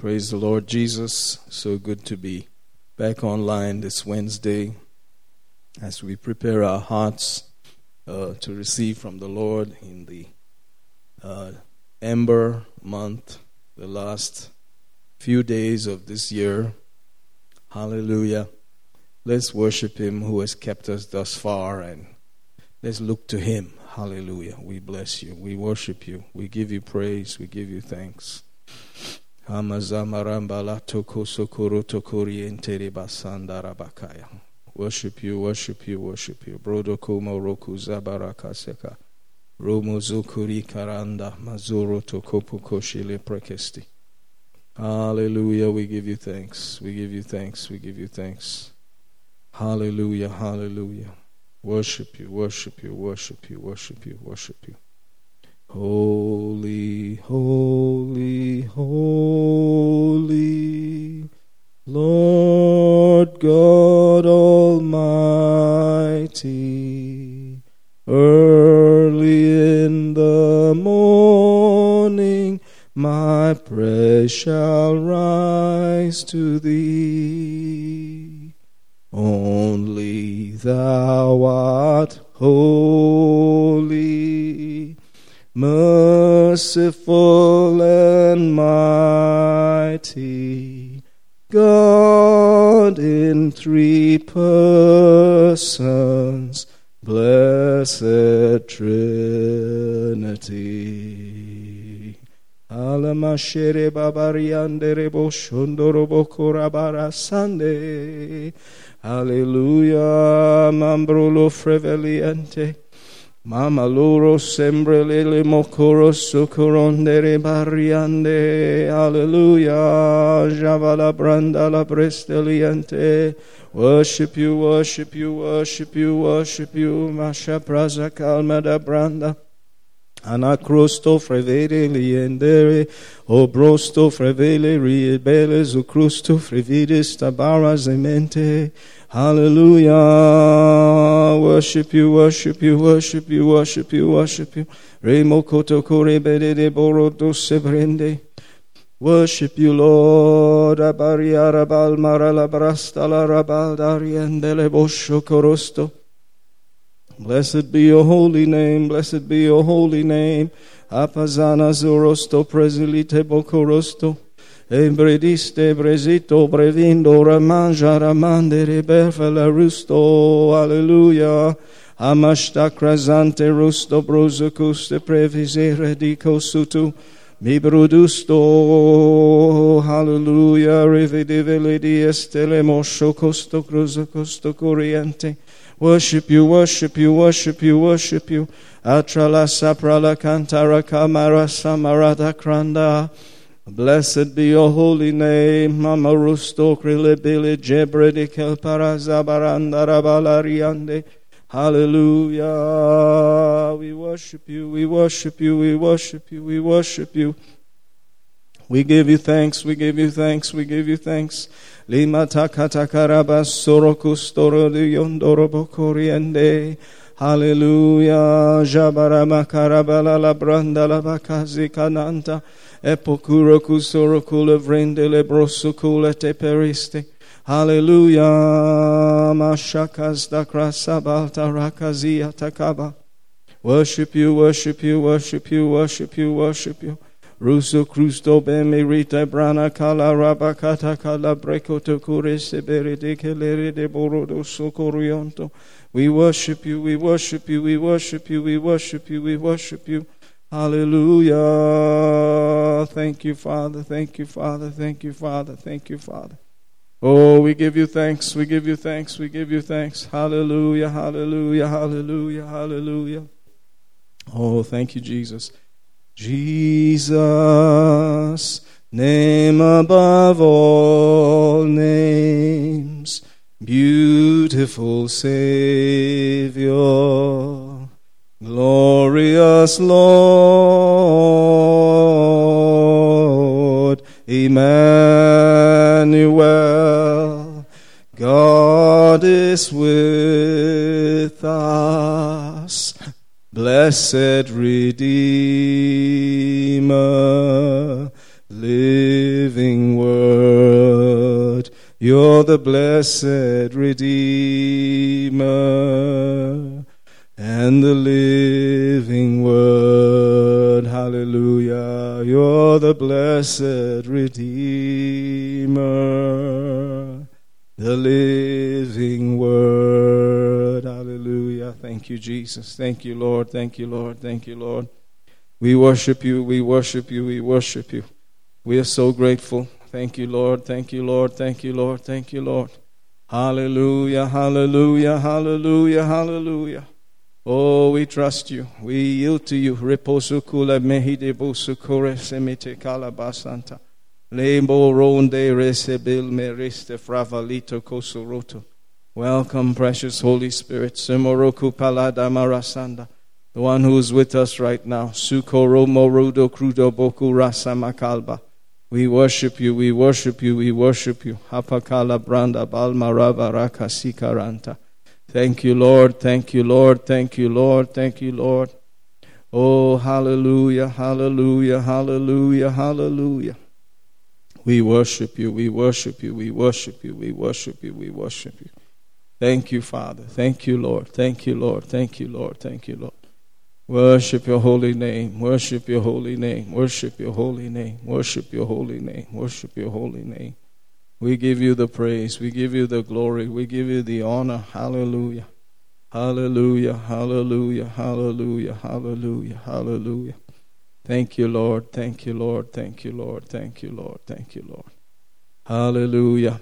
Praise the Lord Jesus. So good to be back online this Wednesday as we prepare our hearts uh, to receive from the Lord in the uh, Ember month, the last few days of this year. Hallelujah. Let's worship Him who has kept us thus far and let's look to Him. Hallelujah. We bless you. We worship you. We give you praise. We give you thanks. Worship you, worship you, worship you. Brodo kumo roku zabarakaseka. Romo zukuri karanda mazuro tokopu koshile prekesti. Hallelujah. We give you thanks. We give you thanks. We give you thanks. Hallelujah. Hallelujah. Worship you, worship you, worship you, worship you, worship you. Holy, holy, holy, Lord God Almighty. Early in the morning, my prayer shall rise to thee. Only thou art holy, merciful and mighty, God in three persons, blessed Trinity. Alamashere babariandere boshondorobo korabara sande. Hallelujah, mambrolo freveliente. Mama loro sembrelele mokoro socorondere barriande. Hallelujah, javala branda la bresteliente. Worship you, worship you, worship you, worship you. Masha praza calma da branda. Anacrosto frevele liendere, obrosto frevele riebele zucrusto frevidis tabara zemente. Hallelujah. Worship you, worship you, worship you, worship you, worship you. Remo koto kore bede de borodo sebrende. Worship you, Lord. Abaria rabal marala brasta la rabal dariendele bosho corosto. Blessed be your holy name, blessed be your holy name. Apazana zorosto presilite bocorosto. Ebrediste brezito brevindo ramanja ramande reberfela rusto. Hallelujah. Amashta rusto previsere dico sutu. Mi brudusto, hallelujah, rivedivele di estele mosho costo cruzo costo. Worship you, worship you, worship you, worship you. Atrala saprala kantara kamara samarada kranda. Blessed be your holy name. Mama rusto krilebili jebredi kelpara zabaranda rabalariande. Hallelujah. We worship you, we worship you, we worship you, we worship you. We give you thanks, we give you thanks, we give you thanks. Lima takatakaraba sorokustoro de yondorobo. Hallelujah. Jabarama karabala la branda la bakazi kananta. Epokuro kusoro kule vrende le brosu te periste. Hallelujah. Mashakas da krasabalta rakazia takaba. Worship you, worship you, worship you, worship you, worship you. Ruso Christo bemerita brana kala rabakata kala brekoto kure sebere de kelere de borodo socorionto. We worship you, we worship you, we worship you, we worship you, we worship you. Hallelujah. Thank you, Father. Thank you, Father. Thank you, Father. Thank you, Father. Oh, we give you thanks. We give you thanks. We give you thanks. Hallelujah. Hallelujah. Hallelujah. Hallelujah. Oh, thank you, Jesus. Jesus, name above all names, beautiful Savior, glorious Lord, Emmanuel, God is with us. Blessed Redeemer, living word. You're the blessed Redeemer and the living word. Hallelujah. You're the blessed Redeemer, the living word. Hallelujah. Thank you, Jesus. Thank you, Lord. Thank you, Lord. Thank you, Lord. We worship you. We worship you. We worship you. We are so grateful. Thank you, Lord. Thank you, Lord. Thank you, Lord. Thank you, Lord. Hallelujah. Hallelujah. Hallelujah. Hallelujah. Oh, we trust you. We yield to you. Reposukula mehide bosukure semite kalabasanta. Lembo ronde resebil meriste fravalito kosoroto. Welcome, precious Holy Spirit. Simoroku palada marasanda. The one who is with us right now. Sukoro morudo crudo boku rasa makalba. We worship you, we worship you, we worship you. Hapakala branda balmarava raka sikaranta. Thank you, Lord. Thank you, Lord. Thank you, Lord. Thank you, Lord. Oh, hallelujah, hallelujah, hallelujah, hallelujah. We worship you, we worship you, we worship you, we worship you, we worship you. Thank you, Father. Thank you, Lord. Thank you, Lord. Thank you, Lord. Thank you, Lord. Worship your holy name. Worship your holy name. Worship your holy name. Worship your holy name. Worship your holy name. We give you the praise. We give you the glory. We give you the honor. Hallelujah. Hallelujah. Hallelujah. Hallelujah. Hallelujah. Hallelujah. Thank you, Lord. Thank you, Lord. Thank you, Lord. Thank you, Lord. Thank you, Lord. Hallelujah.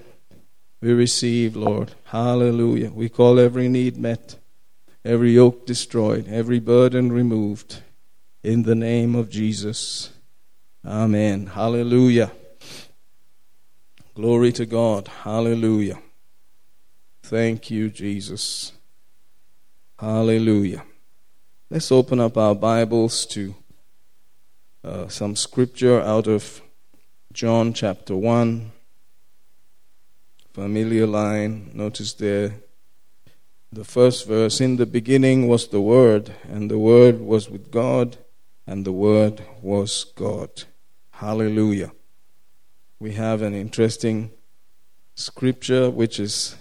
We receive, Lord. Hallelujah. We call every need met, every yoke destroyed, every burden removed. In the name of Jesus. Amen. Hallelujah. Glory to God. Hallelujah. Thank you, Jesus. Hallelujah. Let's open up our Bibles to uh, some scripture out of John chapter 1. Familiar line. Notice there the first verse In the beginning was the Word, and the Word was with God, and the Word was God. Hallelujah we have an interesting scripture which is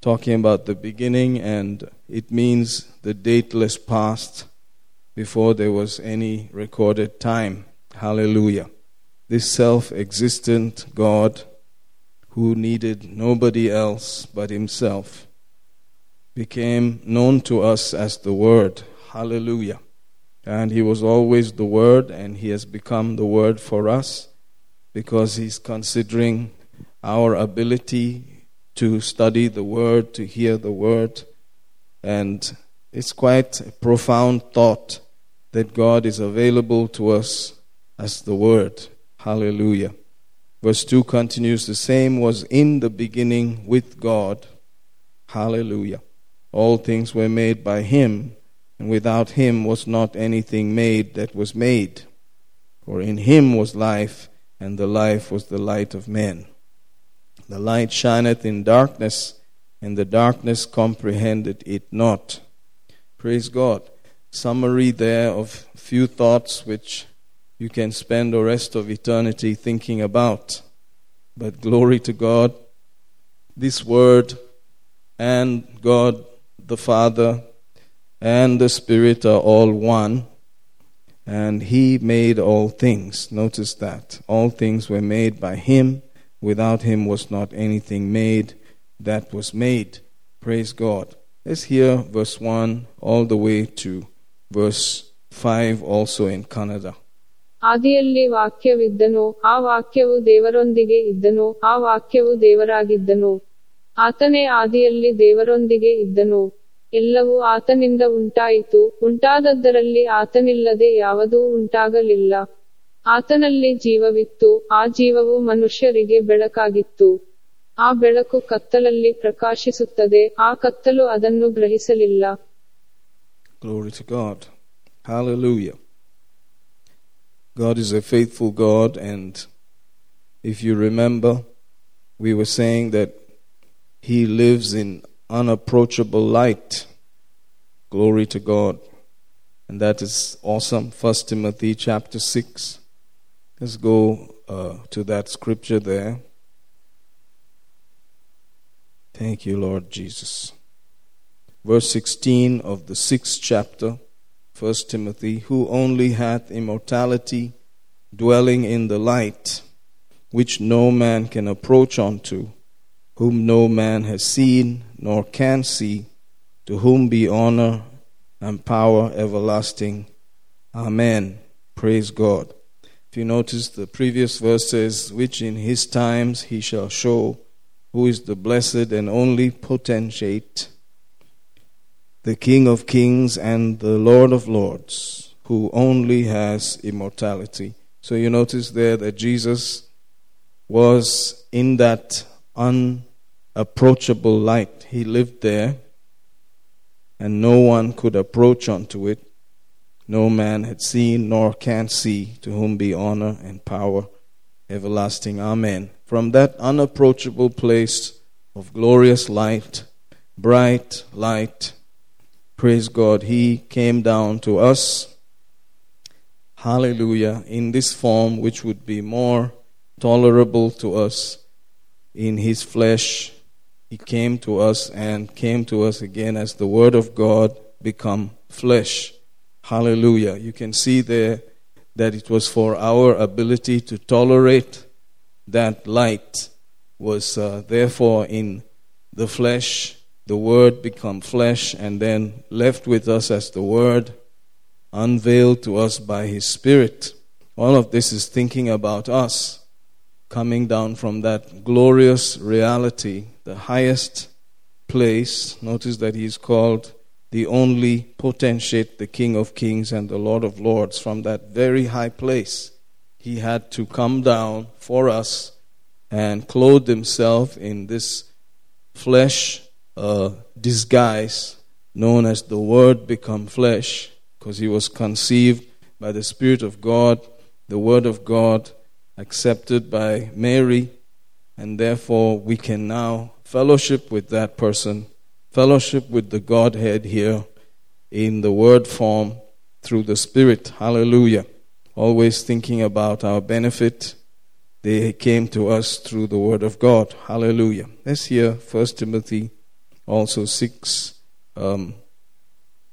talking about the beginning and it means the dateless past before there was any recorded time. Hallelujah. This self existent God who needed nobody else but himself became known to us as the Word. Hallelujah. And he was always the Word and he has become the Word for us because he's considering our ability to study the Word, to hear the Word. And it's quite a profound thought that God is available to us as the Word. Hallelujah. Verse 2 continues The same was in the beginning with God. Hallelujah. All things were made by Him, and without Him was not anything made that was made. For in Him was life and the life was the light of men. The light shineth in darkness, and the darkness comprehended it not. Praise God. Summary there of few thoughts which you can spend the rest of eternity thinking about. But glory to God, this word and God the Father and the Spirit are all one and he made all things. Notice that. All things were made by him. Without him was not anything made that was made. Praise God. Let's hear verse 1 all the way to verse 5 also in Kannada. ಆದಿಯಲ್ಲಿ ವಾಕ್ಯವಿದ್ದನೋ ಆ ವಾಕ್ಯವು ದೇವರೊಂದಿಗೆ ಇದ್ದನೋ ಆ ವಾಕ್ಯವು ದೇವರಾಗಿದ್ದನೋ ಆತನೇ ಆದಿಯಲ್ಲಿ ದೇವರೊಂದಿಗೆ ಇದ್ದನೋ ಎಲ್ಲವೂ ಆತನಿಂದ ಉಂಟಾಯಿತು. ಉಂಟಾದದ್ದರಲ್ಲಿ ಆತನಿಲ್ಲದೆ ಯಾವುದೂ ಉಂಟಾಗಲಿಲ್ಲ. ಆತನಲ್ಲಿ ಜೀವವಿತ್ತು. ಆ ಜೀವವು ಮನುಷ್ಯರಿಗೆ ಬೆಳಕಾಗಿತ್ತು. ಆ ಬೆಳಕು ಕತ್ತಲಲ್ಲಿ ಪ್ರಕಾಶಿಸುತ್ತದೆ. ಆ ಕತ್ತಲು ಅದನ್ನು ಗ್ರಹಿಸಲಿಲ್ಲ. Glory to God. Hallelujah. God is a faithful God, and if you remember, we were saying that He lives in unapproachable light. Glory to God. And that is awesome. First Timothy chapter 6. Let's go uh, to that scripture there. Thank you, Lord Jesus. Verse 16 of the sixth chapter, 1 Timothy, who only hath immortality, dwelling in the light, which no man can approach unto, whom no man has seen nor can see, to whom be honor and power everlasting. Amen. Praise God. If you notice, the previous verses, Which in his times he shall show who is the blessed and only potentate, the King of kings and the Lord of lords, who only has immortality. So you notice there that Jesus was in that unapproachable light. He lived there, and no one could approach unto it no man had seen nor can see, to whom be honor and power everlasting. Amen. From that unapproachable place of glorious light, bright light, praise God, He came down to us. Hallelujah. In this form, which would be more tolerable to us in His flesh, He came to us and came to us again as the Word of God become flesh. Hallelujah. You can see there that it was for our ability to tolerate that light was uh, therefore in the flesh the word become flesh and then left with us as the word unveiled to us by his spirit all of this is thinking about us coming down from that glorious reality the highest place notice that he's called the only potentate, the King of Kings and the Lord of Lords, from that very high place. He had to come down for us and clothe himself in this flesh uh, disguise known as the Word become flesh, because he was conceived by the Spirit of God, the Word of God, accepted by Mary, and therefore we can now fellowship with that person fellowship with the Godhead here in the word form through the Spirit. Hallelujah. Always thinking about our benefit. They came to us through the word of God. Hallelujah. Let's hear 1 Timothy also 6, um,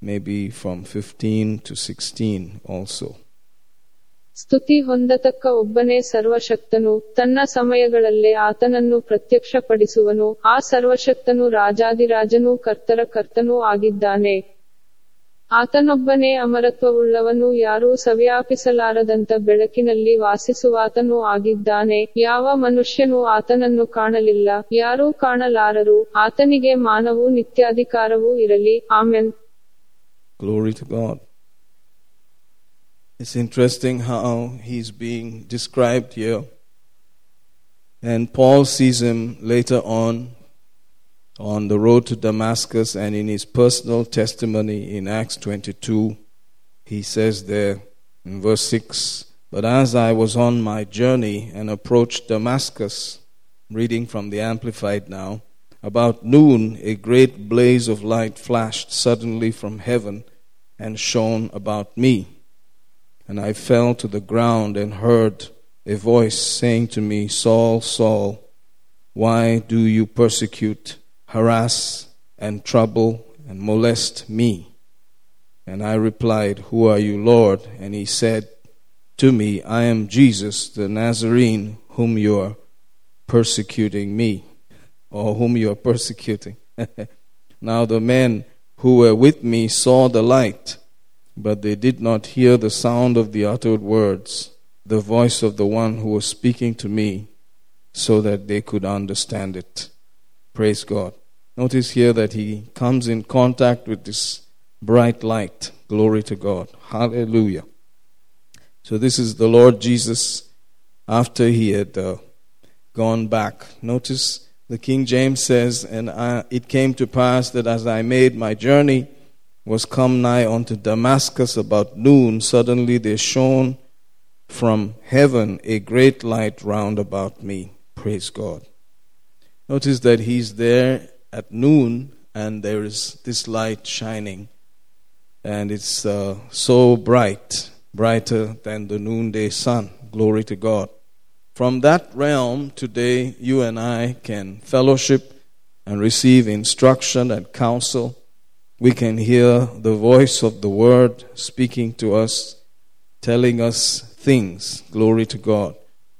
maybe from 15 to 16 also. ಸ್ತುತಿ ಹೊಂದತಕ್ಕ ಒಬ್ಬನೇ ಸರ್ವಶಕ್ತನು, ತನ್ನ ಸಮಯಗಳಲ್ಲೇ ಆತನನ್ನು ಪ್ರತ್ಯಕ್ಷಪಡಿಸುವನು, ಆ ಸರ್ವಶಕ್ತನು ರಾಜಾದಿರಾಜನೂ ಕರ್ತರ ಕರ್ತನೂ ಆಗಿದ್ದಾನೆ. ಆತನೊಬ್ಬನೇ ಅಮರತ್ವವುಳ್ಳವನು, ಯಾರೂ ಸವ್ಯಾಪಿಸಲಾರದಂತ ಬೆಳಕಿನಲ್ಲಿ ವಾಸಿಸುವಾತನೂ ಆಗಿದ್ದಾನೆ. ಯಾವ ಮನುಷ್ಯನೂ ಆತನನ್ನು ಕಾಣಲಿಲ್ಲ, ಯಾರೂ ಕಾಣಲಾರರು, ಆತನಿಗೆ ಮಾನವೂ ನಿತ್ಯಾಧಿಕಾರವೂ ಇರಲಿ, amen. It's interesting how he's being described here. And Paul sees him later on on the road to Damascus and in his personal testimony in Acts 22. He says there in verse 6 But as I was on my journey and approached Damascus, reading from the Amplified now, about noon a great blaze of light flashed suddenly from heaven and shone about me. And I fell to the ground and heard a voice saying to me, Saul, Saul, why do you persecute, harass, and trouble and molest me? And I replied, Who are you, Lord? And he said to me, I am Jesus, the Nazarene, whom you are persecuting me, or whom you are persecuting. now the men who were with me saw the light but they did not hear the sound of the uttered words, the voice of the one who was speaking to me, so that they could understand it. Praise God. Notice here that he comes in contact with this bright light. Glory to God. Hallelujah. So, this is the Lord Jesus after he had uh, gone back. Notice the King James says, And I, it came to pass that as I made my journey, was come nigh unto Damascus about noon, suddenly there shone from heaven a great light round about me. Praise God. Notice that he's there at noon and there is this light shining. And it's uh, so bright, brighter than the noonday sun. Glory to God. from that realm, today, you and I can fellowship and receive instruction and counsel. We can hear the voice of the Word speaking to us, telling us things. Glory to God.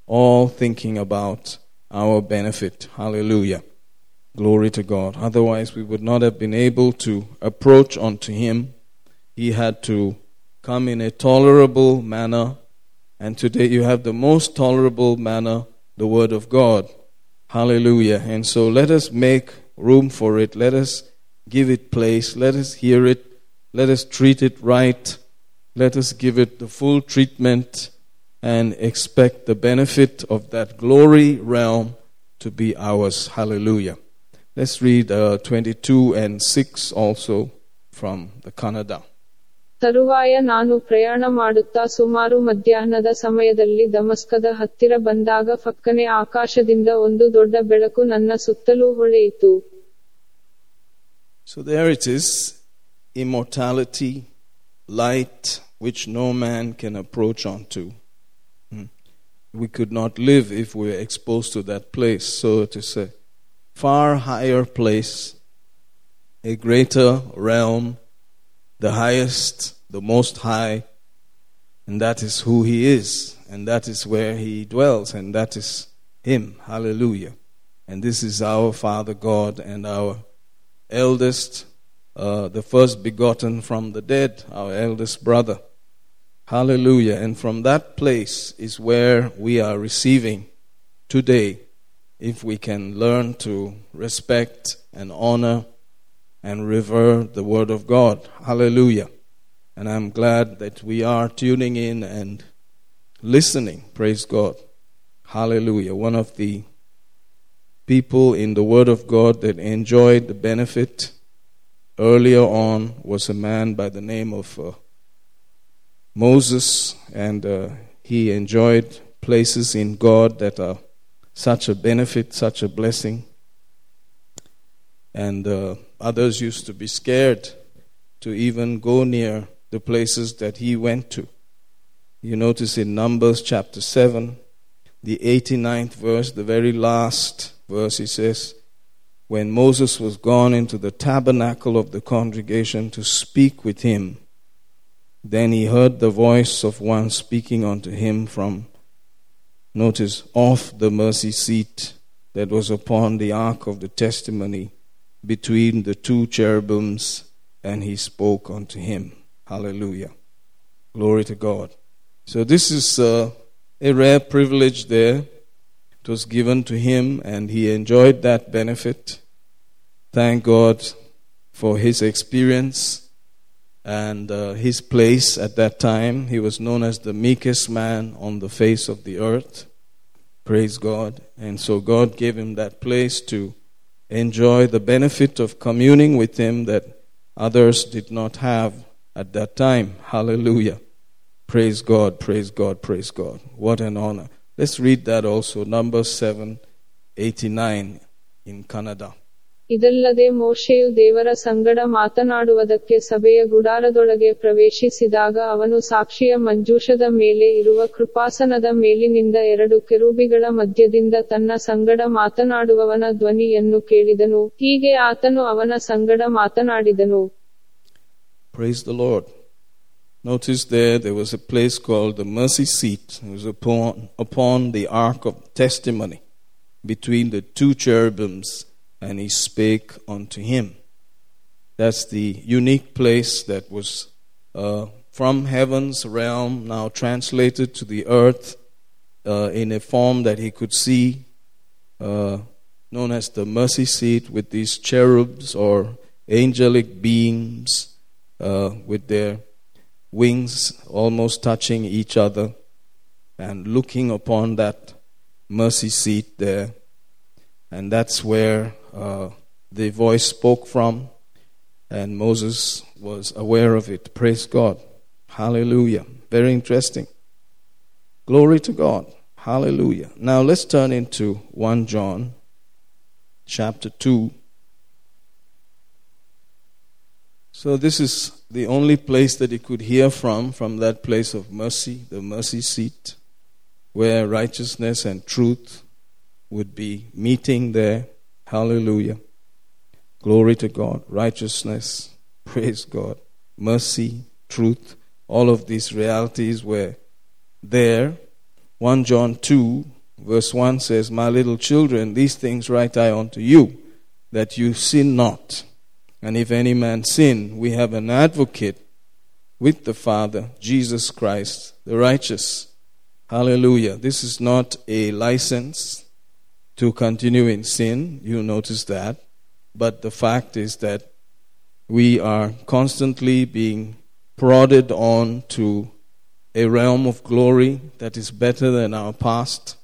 All thinking about our benefit. Hallelujah. Glory to God. Otherwise, we would not have been able to approach unto Him. He had to come in a tolerable manner and today you have the most tolerable manner, the Word of God. Hallelujah. And so let us make room for it. Let us give it place. Let us hear it. Let us treat it right. Let us give it the full treatment and expect the benefit of that glory realm to be ours. Hallelujah. Let's read uh, 22 and 6 also from the Kannada. ತರುವಾಯ ನಾನು ಪ್ರಯಾಣ ಮಾಡುತ್ತಾ ಸುಮಾರು ಮಧ್ಯಾಹ್ನದ ಸಮಯದಲ್ಲಿ ದಮಸ್ಕದ ಹತ್ತಿರ ಬಂದಾಗ ಫಕ್ಕನೆ ಆಕಾಶದಿಂದ ಒಂದು ದೊಡ್ಡ ಬೆಳಕು ನನ್ನ ಸುತ್ತಲೂ ಹೊಳೆಯಿತು so there it is immortality, light, which no man can approach unto. Hmm. We could not live if we were exposed to that place. So it is a far higher place, a greater realm, the highest, the most high, and that is who he is, and that is where he dwells, and that is him. Hallelujah. And this is our Father God and our eldest, uh, the first begotten from the dead, our eldest brother. Hallelujah. And from that place is where we are receiving today, if we can learn to respect and honor and revere the Word of God. Hallelujah. And I'm glad that we are tuning in and listening. Praise God. Hallelujah. One of the people in the Word of God that enjoyed the benefit earlier on was a man by the name of uh, Moses, and uh, he enjoyed places in God that are such a benefit, such a blessing. And uh, others used to be scared to even go near the places that he went to. You notice in Numbers chapter 7, the 89th verse, the very last verse, he says, When Moses was gone into the tabernacle of the congregation to speak with him, then he heard the voice of one speaking unto him from, notice, off the mercy seat that was upon the ark of the testimony between the two cherubims, and he spoke unto him. Hallelujah. Glory to God. So, this is uh, a rare privilege there. Was given to him, and he enjoyed that benefit. Thank God for his experience and uh, his place at that time. He was known as the meekest man on the face of the earth. Praise God. And so, God gave him that place to enjoy the benefit of communing with him that others did not have at that time. Hallelujah. Praise God, praise God, praise God. What an honor. Let's read that also. Number 789 in Kannada. ಇದಲ್ಲದೆ ಮೋಶೆಯು ದೇವರ ಸಂಗಡ ಮಾತನಾಡುವುದಕ್ಕೆ ಸಭೆಯ ಗುಡಾರದೊಳಗೆ ಪ್ರವೇಶಿಸಿದಾಗ ಅವನು ಸಾಕ್ಷಿಯ ಮಂಜೂಷದ ಮೇಲೆ ಇರುವ ಕೃಪಾಸನದ ಮೇಲಿನಿಂದ ಎರಡು ಕೆರೂಬಿಗಳ ಮಧ್ಯದಿಂದ ತನ್ನ ಸಂಗಡ ಮಾತನಾಡುವವನ ಧ್ವನಿಯನ್ನು ಕೇಳಿದನು ಹೀಗೆ ಆತನು ಅವನ ಸಂಗಡ ಮಾತನಾಡಿದನು Praise the Lord. Notice there, there was a place called the mercy seat. It was upon, upon the ark of testimony between the two cherubims, and he spake unto him. That's the unique place that was uh, from heaven's realm, now translated to the earth uh, in a form that he could see, uh, known as the mercy seat, with these cherubs or angelic beings uh, with their wings almost touching each other and looking upon that mercy seat there. And that's where uh, the voice spoke from, and Moses was aware of it. Praise God. Hallelujah. Very interesting. Glory to God. Hallelujah. Now let's turn into 1 John chapter 2. So, this is the only place that he could hear from, from that place of mercy, the mercy seat. where righteousness and truth would be meeting there. Hallelujah. Glory to God. Righteousness, praise God. Mercy, truth, all of these realities were there. 1 John 2, verse 1 says, My little children, these things write I unto you, that you sin not. And if any man sin, we have an advocate with the Father, Jesus Christ, the righteous. Hallelujah. This is not a license to continue in sin. You notice that. But the fact is that we are constantly being prodded on to a realm of glory that is better than our past,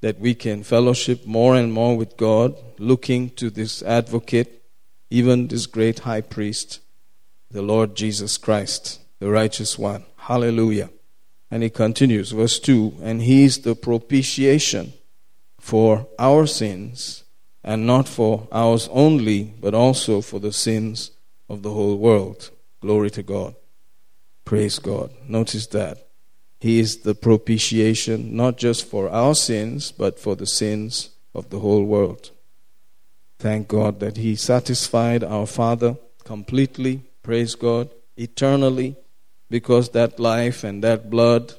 that we can fellowship more and more with God, looking to this advocate, even this great high priest, the Lord Jesus Christ, the righteous one. Hallelujah. And he continues, verse 2 And he is the propitiation for our sins, and not for ours only, but also for the sins of the whole world. Glory to God. Praise God. Notice that. He is the propitiation, not just for our sins, but for the sins of the whole world. Thank God that He satisfied our Father completely, praise God, eternally, because that life and that blood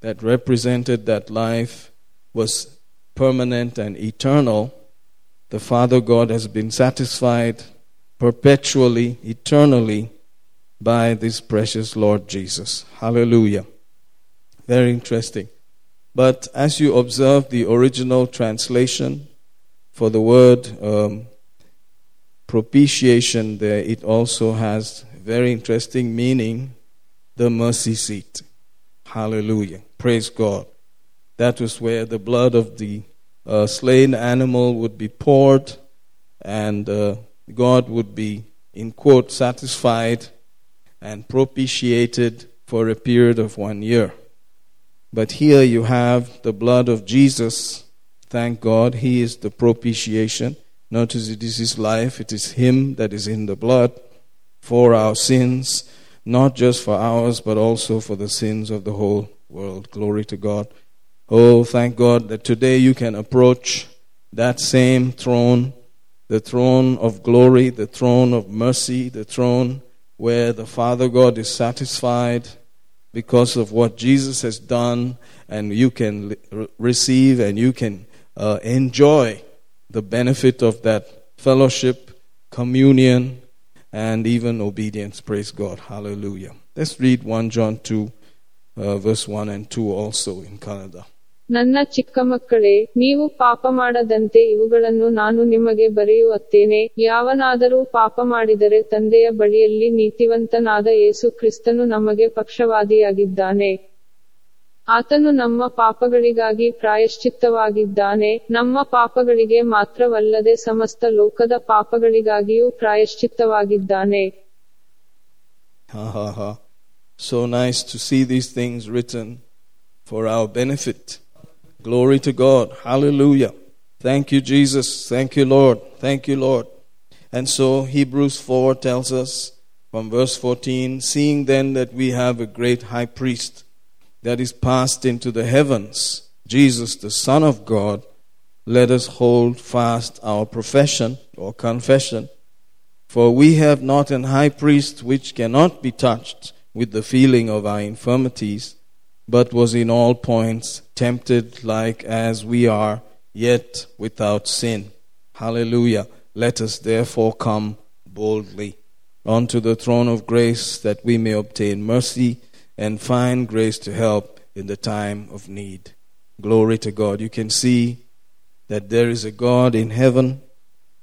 that represented that life was permanent and eternal. The Father God has been satisfied perpetually, eternally by this precious Lord Jesus. Hallelujah. Very interesting. But as you observe the original translation for the word um, propitiation, there it also has very interesting meaning the mercy seat. Hallelujah. Praise God. That was where the blood of the uh, slain animal would be poured, and uh, God would be, in quote, satisfied and propitiated for a period of one year. But here you have the blood of Jesus. Thank God, He is the propitiation. Notice it is His life, it is Him that is in the blood for our sins, not just for ours, but also for the sins of the whole world. Glory to God. Oh, thank God that today you can approach that same throne, the throne of glory, the throne of mercy, the throne where the Father God is satisfied because of what Jesus has done, and you can receive and you can uh, enjoy the benefit of that fellowship, communion, and even obedience. Praise God. Hallelujah. Let's read 1 John 2, uh, verse 1 and 2 also in Kannada. ನನ್ನ ಚಿಕ್ಕ ಮಕ್ಕಳೇ ನೀವು ಪಾಪ ಮಾಡದಂತೆ ಇವುಗಳನ್ನು ನಾನು ನಿಮಗೆ ಬರೆಯುತ್ತೇನೆ ಯಾವನಾದರೂ ಪಾಪ ಮಾಡಿದರೆ ತಂದೆಯ ಬಳಿಯಲ್ಲಿ ನೀತಿವಂತನಾದ ಯೇಸು ಕ್ರಿಸ್ತನು ನಮಗೆ ಪಕ್ಷವಾದಿಯಾಗಿದ್ದಾನೆ ಆತನು ನಮ್ಮ ಪಾಪಗಳಿಗಾಗಿ ಪ್ರಾಯಶ್ಚಿತ್ತವಾಗಿದ್ದಾನೆ ನಮ್ಮ ಪಾಪಗಳಿಗೆ ಮಾತ್ರವಲ್ಲದೆ ಸಮಸ್ತ ಲೋಕದ ಪಾಪಗಳಿಗಾಗಿಯೂ ಪ್ರಾಯಶ್ಚಿತ್ತವಾಗಿದ್ದಾನೆ Ha ha ha. So nice to see these things written for our benefit. Glory to God. Hallelujah. Thank you, Jesus. Thank you, Lord. Thank you, Lord. And so Hebrews 4 tells us from verse 14 Seeing then that we have a great high priest that is passed into the heavens, Jesus, the Son of God, let us hold fast our profession or confession. For we have not an high priest which cannot be touched with the feeling of our infirmities, but was in all points tempted like as we are, yet without sin. Hallelujah. Let us therefore come boldly unto the throne of grace that we may obtain mercy and find grace to help in the time of need. Glory to God. You can see that there is a God in heaven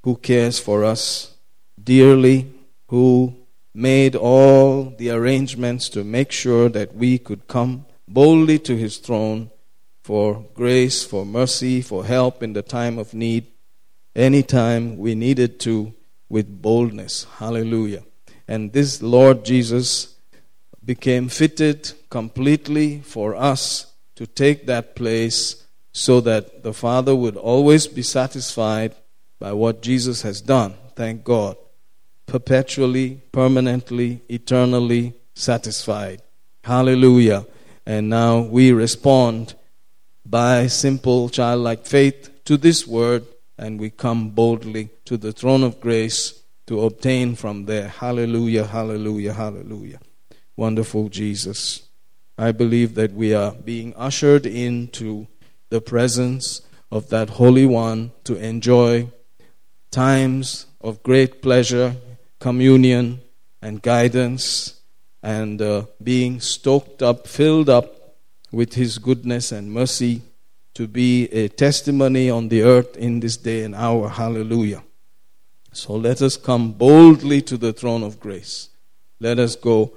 who cares for us dearly, who made all the arrangements to make sure that we could come boldly to his throne for grace, for mercy, for help in the time of need, anytime we needed to with boldness. Hallelujah. And this Lord Jesus became fitted completely for us to take that place so that the Father would always be satisfied by what Jesus has done. Thank God. Perpetually, permanently, eternally satisfied. Hallelujah. And now we respond by simple childlike faith to this word, and we come boldly to the throne of grace to obtain from there. Hallelujah, hallelujah, hallelujah. Wonderful Jesus. I believe that we are being ushered into the presence of that Holy One to enjoy times of great pleasure, communion, and guidance, and uh, being stoked up, filled up with His goodness and mercy to be a testimony on the earth in this day and hour. Hallelujah. So let us come boldly to the throne of grace. Let us go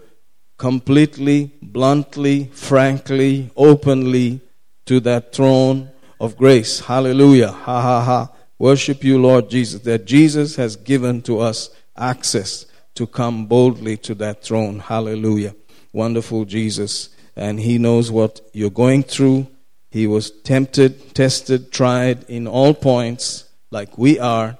completely, bluntly, frankly, openly to that throne of grace. Hallelujah. Ha ha ha. Worship you, Lord Jesus, that Jesus has given to us access to come boldly to that throne. Hallelujah. Wonderful Jesus. And He knows what you're going through. He was tempted, tested, tried in all points, like we are,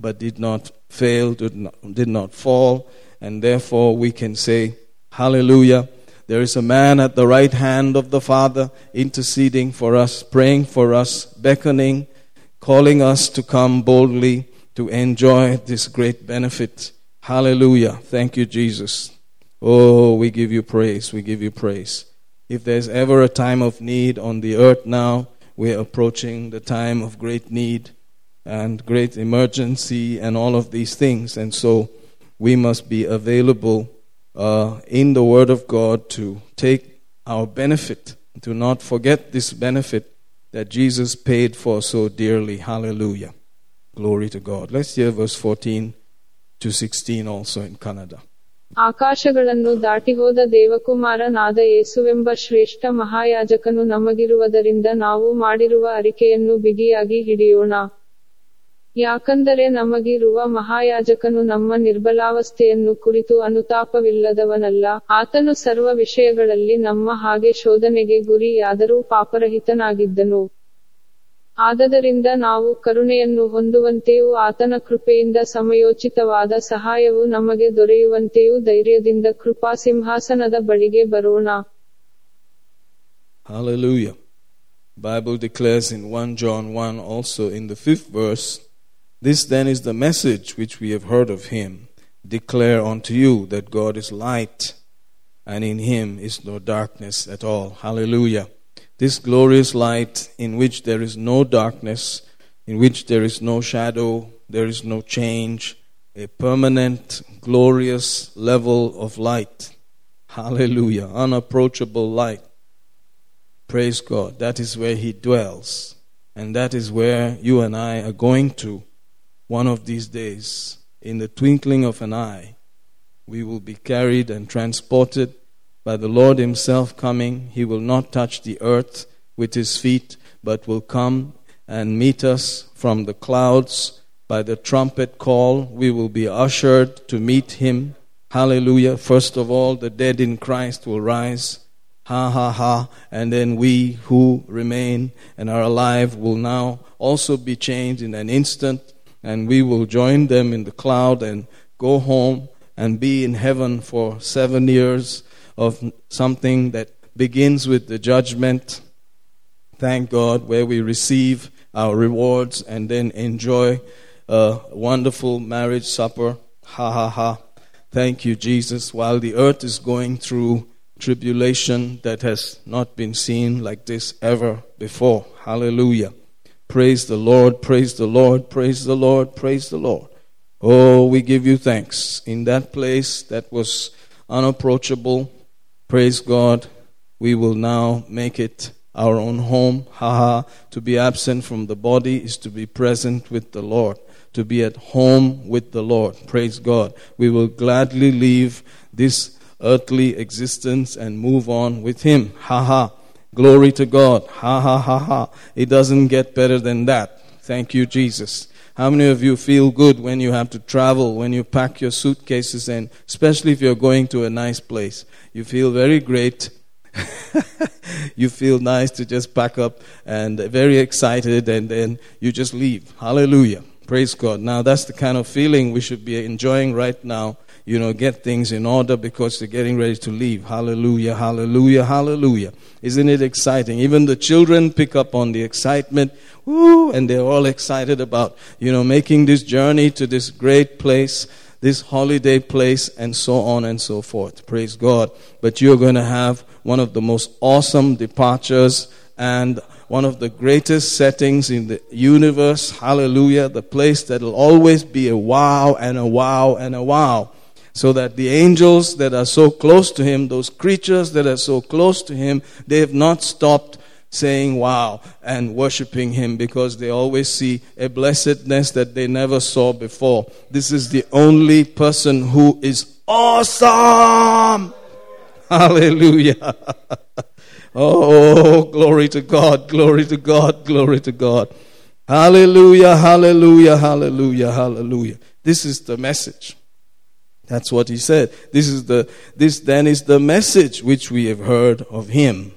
but did not fail, did not, did not fall. And therefore, we can say, Hallelujah. There is a man at the right hand of the Father interceding for us, praying for us, beckoning, calling us to come boldly to enjoy this great benefit. Hallelujah. Thank you, Jesus. Oh, we give you praise. We give you praise. If there's ever a time of need on the earth now, we're approaching the time of great need and great emergency and all of these things. And so we must be available uh, in the Word of God to take our benefit, to not forget this benefit that Jesus paid for so dearly. Hallelujah. Glory to God. Let's hear verse 14 to 16 also in Kannada. ಆಕಾಶಗಳನ್ನು ದಾಟಿಹೋದ ದೇವಕುಮಾರನಾದ ಯೇಸುವೆಂಬ ಶ್ರೇಷ್ಠ ಮಹಾಯಾಜಕನು ನಮಗಿರುವುದರಿಂದ ನಾವು ಮಾಡಿರುವ ಅರಿಕೆಯನ್ನು ಬಿಗಿಯಾಗಿ ಹಿಡಿಯೋಣ ಯಾಕಂದರೆ ನಮಗಿರುವ ಮಹಾಯಾಜಕನು ನಮ್ಮ ನಿರ್ಬಲಾವಸ್ಥೆಯನ್ನು ಕುರಿತು ಅನುತಾಪವಿಲ್ಲದವನಲ್ಲ. ಆತನು ಸರ್ವ ವಿಷಯಗಳಲ್ಲಿ ನಮ್ಮ ಹಾಗೆ ಶೋಧನೆಗೆ ಗುರಿಯಾದರೂ ಪಾಪರಹಿತನಾಗಿದ್ದನು. ಆದದರಿಂದ ನಾವು ಕರುಣೆಯನ್ನು ಹೊಂದುವಂತೆಯೂ ಆತನ ಕೃಪೆಯಿಂದ ಸಮಯೋಚಿತವಾದ ಸಹಾಯವು ನಮಗೆ ದೊರೆಯುವಂತೆಯೂ ಧೈರ್ಯದಿಂದ ಕೃಪಾ ಸಿಂಹಾಸನದ ಬಳಿಗೆ ಬರೋಣ. Hallelujah. Bible declares in 1 John 1 also in the 5th verse, This then is the message which we have heard of him. Declare unto you that God is light, and in him is no darkness at all. Hallelujah. This glorious light in which there is no darkness, in which there is no shadow, there is no change, a permanent, glorious level of light. Hallelujah. Unapproachable light. Praise God. That is where He dwells. And that is where you and I are going to one of these days. In the twinkling of an eye, we will be carried and transported by the Lord Himself coming. He will not touch the earth with His feet, but will come and meet us from the clouds. By the trumpet call, we will be ushered to meet Him. Hallelujah. First of all, the dead in Christ will rise. Ha ha ha. And then we who remain and are alive will now also be changed in an instant. And we will join them in the cloud and go home and be in heaven for seven years of something that begins with the judgment. Thank God, where we receive our rewards and then enjoy a wonderful marriage supper. Ha ha ha. Thank you, Jesus. While the earth is going through tribulation that has not been seen like this ever before. Hallelujah. Praise the Lord, praise the Lord, praise the Lord, praise the Lord. Oh, we give you thanks. In that place that was unapproachable, praise God, we will now make it our own home. Haha. To be absent from the body is to be present with the Lord. To be at home with the Lord. Praise God. We will gladly leave this earthly existence and move on with Him. Haha. Glory to God. Ha ha ha ha. It doesn't get better than that. Thank you, Jesus. How many of you feel good when you have to travel, when you pack your suitcases, and especially if you're going to a nice place? You feel very great. you feel nice to just pack up and very excited, and then you just leave. Hallelujah. Praise God. Now that's the kind of feeling we should be enjoying right now. You know, get things in order because they're getting ready to leave. Hallelujah, hallelujah, hallelujah. Isn't it exciting? Even the children pick up on the excitement. Woo! And they're all excited about, you know, making this journey to this great place, this holiday place, and so on and so forth. Praise God. But you're going to have one of the most awesome departures and one of the greatest settings in the universe. Hallelujah. The place that'll always be a wow and a wow and a wow. So that the angels that are so close to him, those creatures that are so close to him, they have not stopped saying wow and worshiping him because they always see a blessedness that they never saw before. This is the only person who is awesome. Hallelujah. Oh, glory to God, glory to God, glory to God. Hallelujah, hallelujah, hallelujah, hallelujah. This is the message. That's what he said. This is the this then is the message which we have heard of him.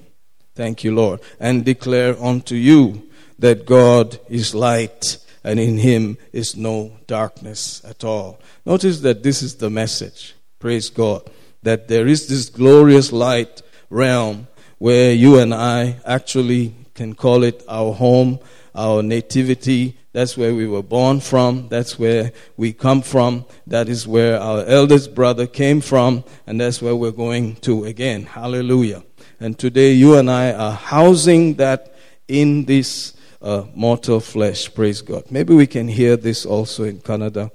Thank you, Lord. And declare unto you that God is light and in him is no darkness at all. Notice that this is the message. Praise God. That there is this glorious light realm where you and I actually can call it our home, our nativity. That's where we were born from. That's where we come from. That is where our eldest brother came from. And that's where we're going to again. Hallelujah. And today you and I are housing that in this uh, mortal flesh. Praise God. Maybe we can hear this also in Kannada.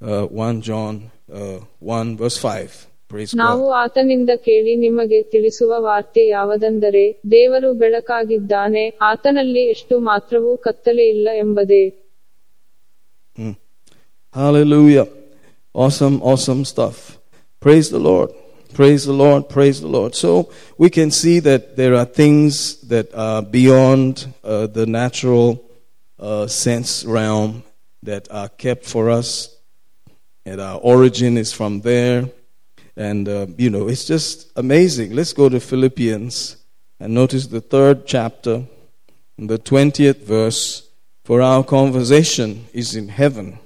Uh, 1 John uh, 1 verse 5. ನಾವು ಆತನಿಂದ ಕೇಳಿ ನಿಮಗೆ ತಿಳಿಸುವ ವಾರ್ತೆ ದೇವರು ಬೆಳಕಾಗಿದ್ದಾನೆ ಆತನಲ್ಲಿ ಎಷ್ಟು ಮಾತ್ರವೂ ಕತ್ತಲೆ ಇಲ್ಲ ಎಂಬುದೇ Hallelujah. Awesome, awesome stuff. Praise the Lord. Praise the Lord. Praise the Lord. So we can see that there are things that are beyond uh, the natural uh, sense realm that are kept for us. And our origin is from there. And, uh, you know, it's just amazing. Let's go to Philippians and notice the third chapter, the 20th verse. For our conversation is in heaven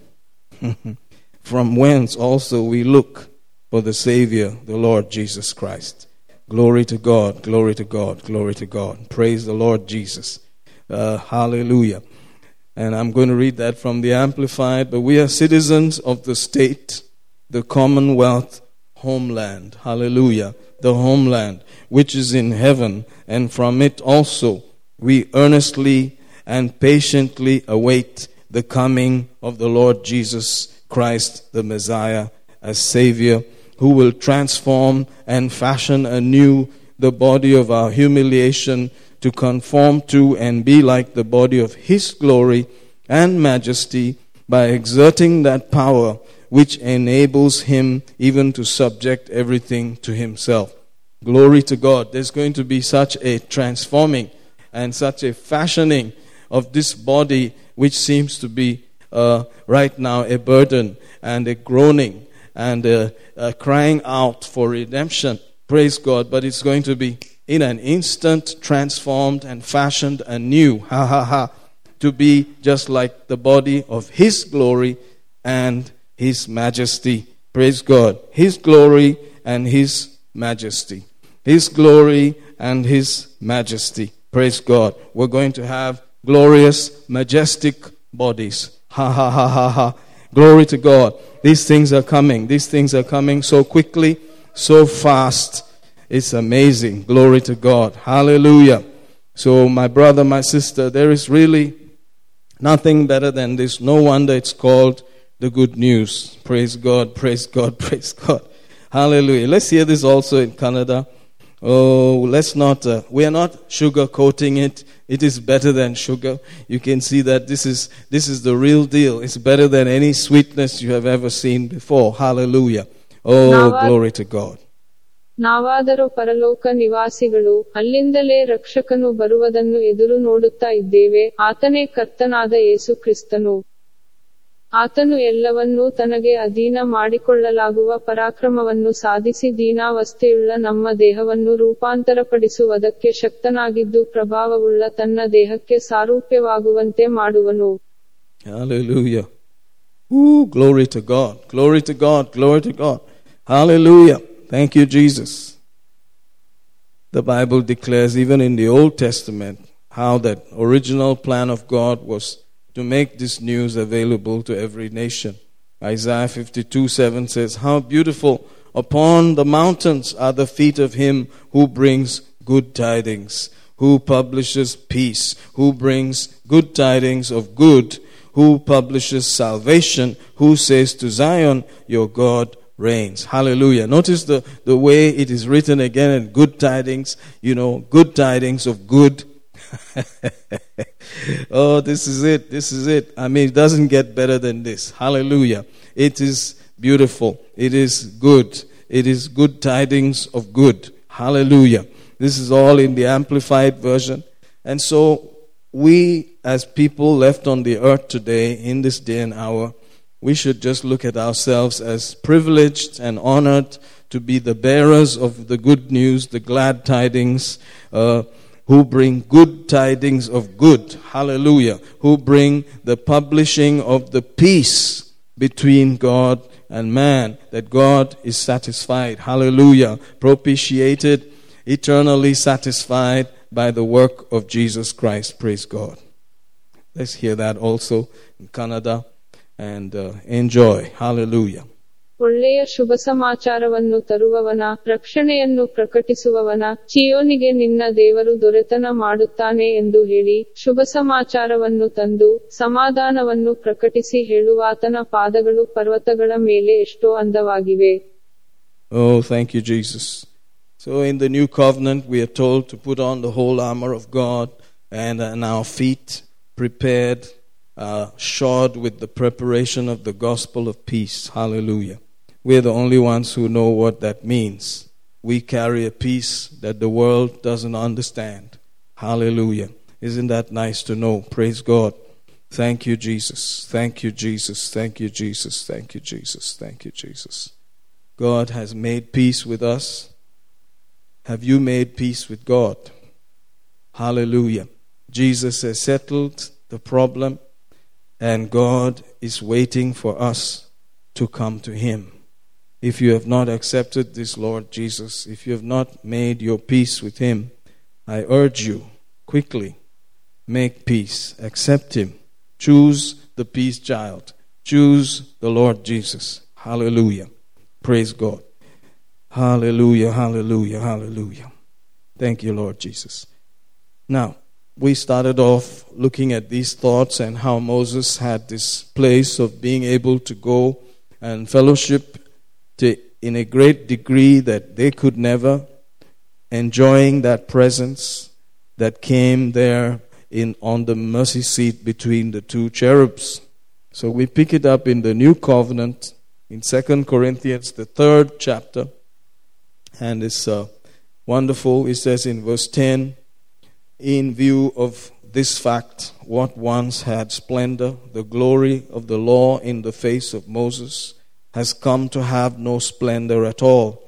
from whence also we look for the Savior, the Lord Jesus Christ. Glory to God, glory to God, glory to God. Praise the Lord Jesus. Uh, hallelujah. And I'm going to read that from the Amplified. But we are citizens of the state, the commonwealth, homeland. Hallelujah. The homeland, which is in heaven, and from it also we earnestly and patiently await the coming of the Lord Jesus Christ, the Messiah, as Savior, who will transform and fashion anew the body of our humiliation to conform to and be like the body of His glory and majesty by exerting that power which enables Him even to subject everything to Himself. Glory to God. There's going to be such a transforming and such a fashioning of this body which seems to be uh, right now a burden and a groaning and a, a crying out for redemption. Praise God. But it's going to be in an instant transformed and fashioned anew. Ha ha ha. To be just like the body of His glory and His majesty. Praise God. His glory and His majesty. His glory and His majesty. Praise God. We're going to have glorious, majestic bodies. Ha ha ha ha ha. Glory to God. These things are coming. These things are coming so quickly, so fast. It's amazing. Glory to God. Hallelujah. So, my brother, my sister, there is really nothing better than this. No wonder it's called the good news. Praise God, praise God, praise God. Hallelujah. Let's hear this also in Kannada. Oh, let's not, uh, we are not sugarcoating it. It is better than sugar. You can see that this is, this is the real deal. It's better than any sweetness you have ever seen before. Hallelujah. Oh, Now, glory to God. ನಾವಾದರೂ ಪರಲೋಕ ನಿವಾಸಿಗಳು ಅಲ್ಲಿಂದಲೇ ರಕ್ಷಕನು ಬರುವುದನ್ನು ಎದುರು ನೋಡುತ್ತಾ ಇದ್ದೇವೆ ಆತನೇ ಕರ್ತನಾದ ಯೇಸು ಕ್ರಿಸ್ತನು ಆತನು ಎಲ್ಲವನ್ನೂ ತನಗೆ ಅಧೀನ ಮಾಡಿಕೊಳ್ಳಲಾಗುವ ಪರಾಕ್ರಮವನ್ನು ಸಾಧಿಸಿ ದೀನಾವಸ್ಥೆಯುಳ್ಳ ನಮ್ಮ ದೇಹವನ್ನು ರೂಪಾಂತರಪಡಿಸುವುದಕ್ಕೆ ಶಕ್ತನಾಗಿದ್ದು ಪ್ರಭಾವವುಳ್ಳ ತನ್ನ ದೇಹಕ್ಕೆ ಸಾರೂಪ್ಯವಾಗುವಂತೆ ಮಾಡುವನು glory to God. Glory to God. Glory to God. Hallelujah. Thank you, Jesus. The Bible declares, even in the Old Testament, how that original plan of God was to make this news available to every nation. Isaiah 52 7 says, How beautiful upon the mountains are the feet of him who brings good tidings, who publishes peace, who brings good tidings of good, who publishes salvation, who says to Zion, Your God reigns. Hallelujah. Notice the, the way it is written again in good tidings, you know, good tidings of good. oh, this is it. This is it. I mean, it doesn't get better than this. Hallelujah. It is beautiful. It is good. It is good tidings of good. Hallelujah. This is all in the amplified version. And so we, as people left on the earth today, in this day and hour, we should just look at ourselves as privileged and honored to be the bearers of the good news, the glad tidings, uh, who bring good tidings of good. Hallelujah. Who bring the publishing of the peace between God and man, that God is satisfied. Hallelujah. Propitiated, eternally satisfied by the work of Jesus Christ. Praise God. Let's hear that also in Kannada and uh, enjoy. Hallelujah. ಒಳ್ಳೆಯ ಶುಭ ಸಮಾಚಾರವನ್ನು ತರುವವನ ರಕ್ಷಣೆಯನ್ನು ಪ್ರಕಟಿಸುವವನ ಚಿಯೋನಿಗೆ ನಿನ್ನ ದೇವರು ದೊರೆತನ ಮಾಡುತ್ತಾನೆ ಎಂದು ಹೇಳಿ ಶುಭ ಸಮಾಚಾರವನ್ನು ತಂದು ಸಮಾಧಾನವನ್ನು ಪ್ರಕಟಿಸಿ ಹೇಳುವಾತನ ಪಾದಗಳು ಪರ್ವತಗಳ ಮೇಲೆ ಎಷ್ಟೋ ಅಂದವಾಗಿವೆ Oh, thank you, Jesus. So, in the new covenant, we are told to put on the whole armor of God and, and our feet prepared, uh, shod with the preparation of the gospel of peace. Hallelujah. We're the only ones who know what that means. We carry a peace that the world doesn't understand. Hallelujah. Isn't that nice to know? Praise God. Thank you, Jesus. Thank you, Jesus. Thank you, Jesus. Thank you, Jesus. Thank you, Jesus. God has made peace with us. Have you made peace with God? Hallelujah. Jesus has settled the problem, and God is waiting for us to come to Him. If you have not accepted this Lord Jesus, if you have not made your peace with Him, I urge you quickly make peace, accept Him, choose the peace child, choose the Lord Jesus. Hallelujah. Praise God. Hallelujah, hallelujah, hallelujah. Thank you, Lord Jesus. Now, we started off looking at these thoughts and how Moses had this place of being able to go and fellowship to, in a great degree that they could never, enjoying that presence that came there in on the mercy seat between the two cherubs. So we pick it up in the new covenant in Second Corinthians, the third chapter, and it's uh, wonderful. It says in verse ten, in view of this fact, what once had splendor, the glory of the law in the face of Moses, has come to have no splendor at all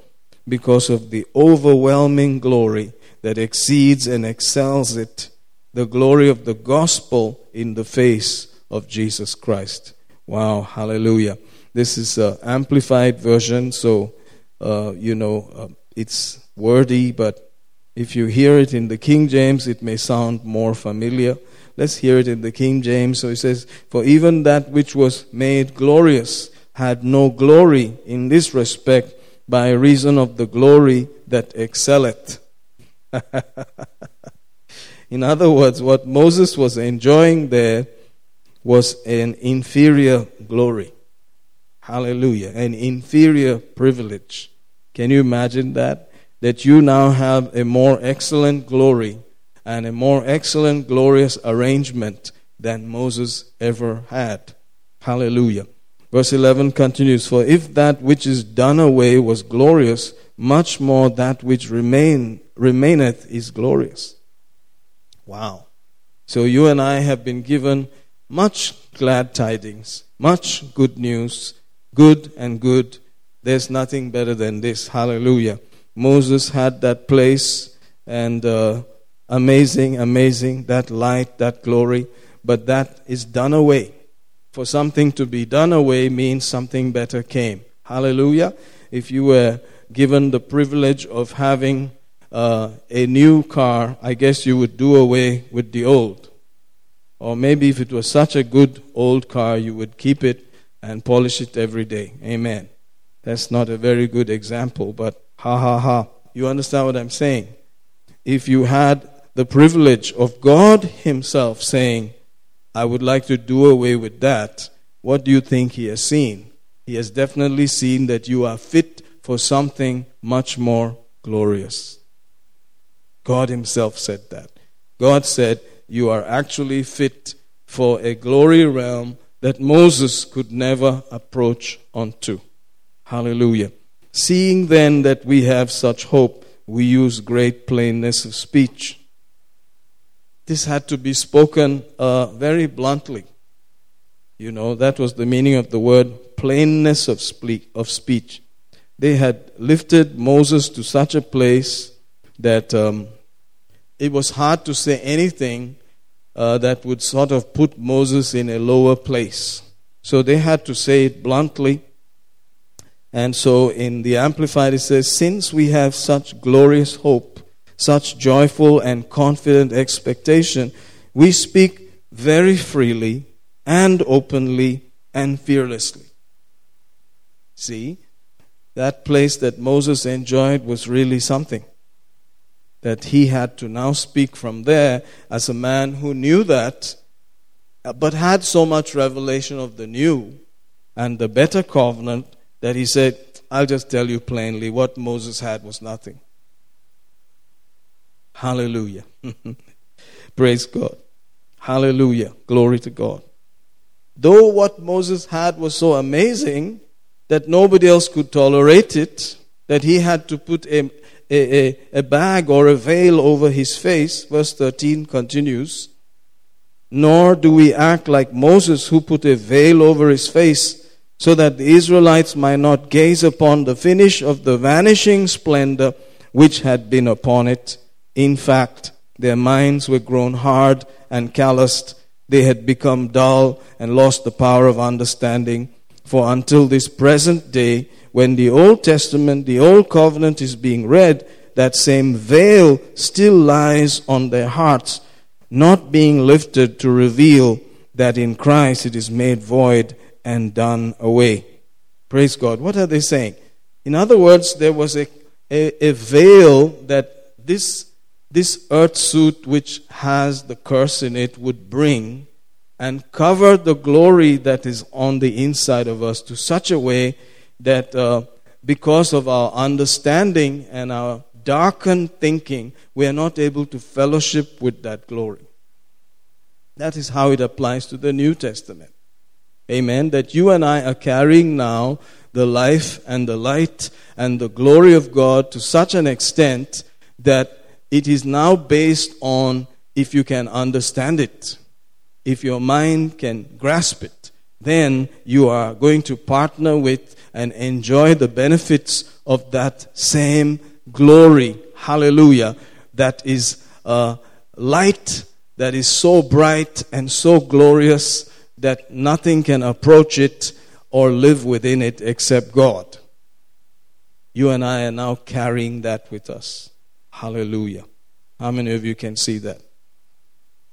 because of the overwhelming glory that exceeds and excels it, the glory of the gospel in the face of Jesus Christ. Wow, hallelujah. This is an amplified version, so, uh, you know, uh, it's wordy, but if you hear it in the King James, it may sound more familiar. Let's hear it in the King James. So it says, For even that which was made glorious had no glory in this respect by reason of the glory that excelleth. in other words, what Moses was enjoying there was an inferior glory. Hallelujah. An inferior privilege. Can you imagine that? That you now have a more excellent glory and a more excellent, glorious arrangement than Moses ever had. Hallelujah. Verse 11 continues For if that which is done away was glorious, much more that which remain, remaineth is glorious. Wow. So you and I have been given much glad tidings, much good news, good and good. There's nothing better than this. Hallelujah. Moses had that place and uh, amazing, amazing, that light, that glory, but that is done away. For something to be done away means something better came. Hallelujah. If you were given the privilege of having uh, a new car, I guess you would do away with the old. Or maybe if it was such a good old car, you would keep it and polish it every day. Amen. That's not a very good example, but ha ha ha. You understand what I'm saying? If you had the privilege of God Himself saying, I would like to do away with that, what do you think He has seen? He has definitely seen that you are fit for something much more glorious. God Himself said that. God said, You are actually fit for a glory realm that Moses could never approach unto. Hallelujah. Seeing then that we have such hope, we use great plainness of speech. This had to be spoken uh, very bluntly. You know, that was the meaning of the word plainness of, spe- of speech. They had lifted Moses to such a place that um, it was hard to say anything uh, that would sort of put Moses in a lower place. So they had to say it bluntly. And so in the Amplified it says, Since we have such glorious hope, such joyful and confident expectation, we speak very freely and openly and fearlessly. See, that place that Moses enjoyed was really something. That he had to now speak from there as a man who knew that, uh, but had so much revelation of the new and the better covenant that he said, I'll just tell you plainly what Moses had was nothing. Hallelujah. Praise God. Hallelujah. Glory to God. Though what Moses had was so amazing that nobody else could tolerate it, that he had to put a, a, a, bag or a veil over his face, verse 13 continues, nor do we act like Moses who put a veil over his face so that the Israelites might not gaze upon the finish of the vanishing splendor which had been upon it. In fact, their minds were grown hard and calloused. They had become dull and lost the power of understanding. For until this present day, when the Old Testament, the Old Covenant is being read, that same veil still lies on their hearts, not being lifted to reveal that in Christ it is made void and done away. Praise God. What are they saying? In other words, there was a, a, a veil that this this earth suit which has the curse in it would bring and cover the glory that is on the inside of us to such a way that uh, because of our understanding and our darkened thinking, we are not able to fellowship with that glory. That is how it applies to the New Testament. Amen. That you and I are carrying now the life and the light and the glory of God to such an extent that it is now based on if you can understand it, if your mind can grasp it, then you are going to partner with and enjoy the benefits of that same glory. Hallelujah. That is a light that is so bright and so glorious that nothing can approach it or live within it except God. You and I are now carrying that with us. Hallelujah. How many of you can see that?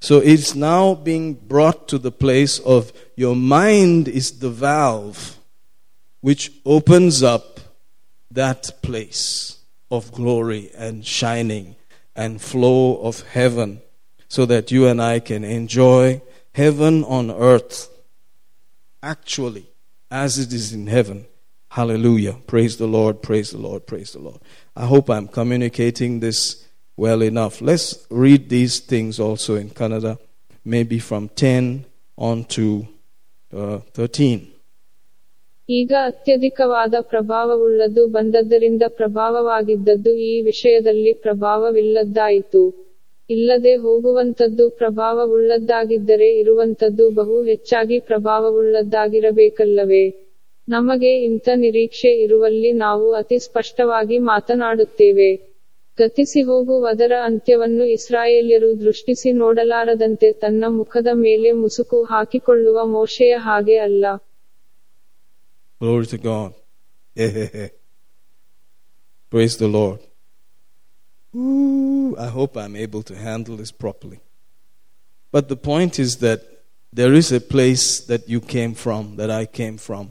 So it's now being brought to the place of your mind is the valve which opens up that place of glory and shining and flow of heaven so that you and I can enjoy heaven on earth actually as it is in heaven. Hallelujah. Praise the Lord, praise the Lord, praise the Lord. I hope I'm communicating this well enough. Let's read these things also in Kannada, maybe from 10 on to uh, 13. ಈಗ ಅತ್ಯಧಿಕವಾದ ಪ್ರಭಾವವುಳ್ಳದು ಬಂದದ್ದರಿಂದ ಪ್ರಭಾವವಾಗಿದ್ದದ್ದು ಈ ವಿಷಯದಲ್ಲಿ ಪ್ರಭಾವವಿಲ್ಲದ್ದಾಯಿತು ಇಲ್ಲದೆ ಹೋಗುವಂತದ್ದು ಪ್ರಭಾವವುಳ್ಳದ್ದಾಗಿದ್ದರೆ ಇರುವಂತದ್ದು ಬಹು ಹೆಚ್ಚಾಗಿ ಪ್ರಭಾವವುಳ್ಳದ್ದಾಗಿರಬೇಕಲ್ಲವೇ ನಮಗೆ ಇಂಥ ನಿರೀಕ್ಷೆ ಇರುವಲ್ಲಿ ನಾವು ಅತಿ ಸ್ಪಷ್ಟವಾಗಿ ಮಾತನಾಡುತ್ತೇವೆ ಗತಿಸಿ ಹೋಗುವುದರ ಅಂತ್ಯವನ್ನು ಇಸ್ರಾಯೇಲ್ಯರು ದೃಷ್ಟಿಸಿ ನೋಡಲಾರದಂತೆ ತನ್ನ ಮುಖದ ಮೇಲೆ ಮುಸುಕು ಹಾಕಿಕೊಳ್ಳುವ ಮೋಶೆಯ ಹಾಗೆ ಅಲ್ಲ. Praise the Lord. Ooh, I hope I'm able to handle this properly. But the point is that there is a place that you came from, that I came from,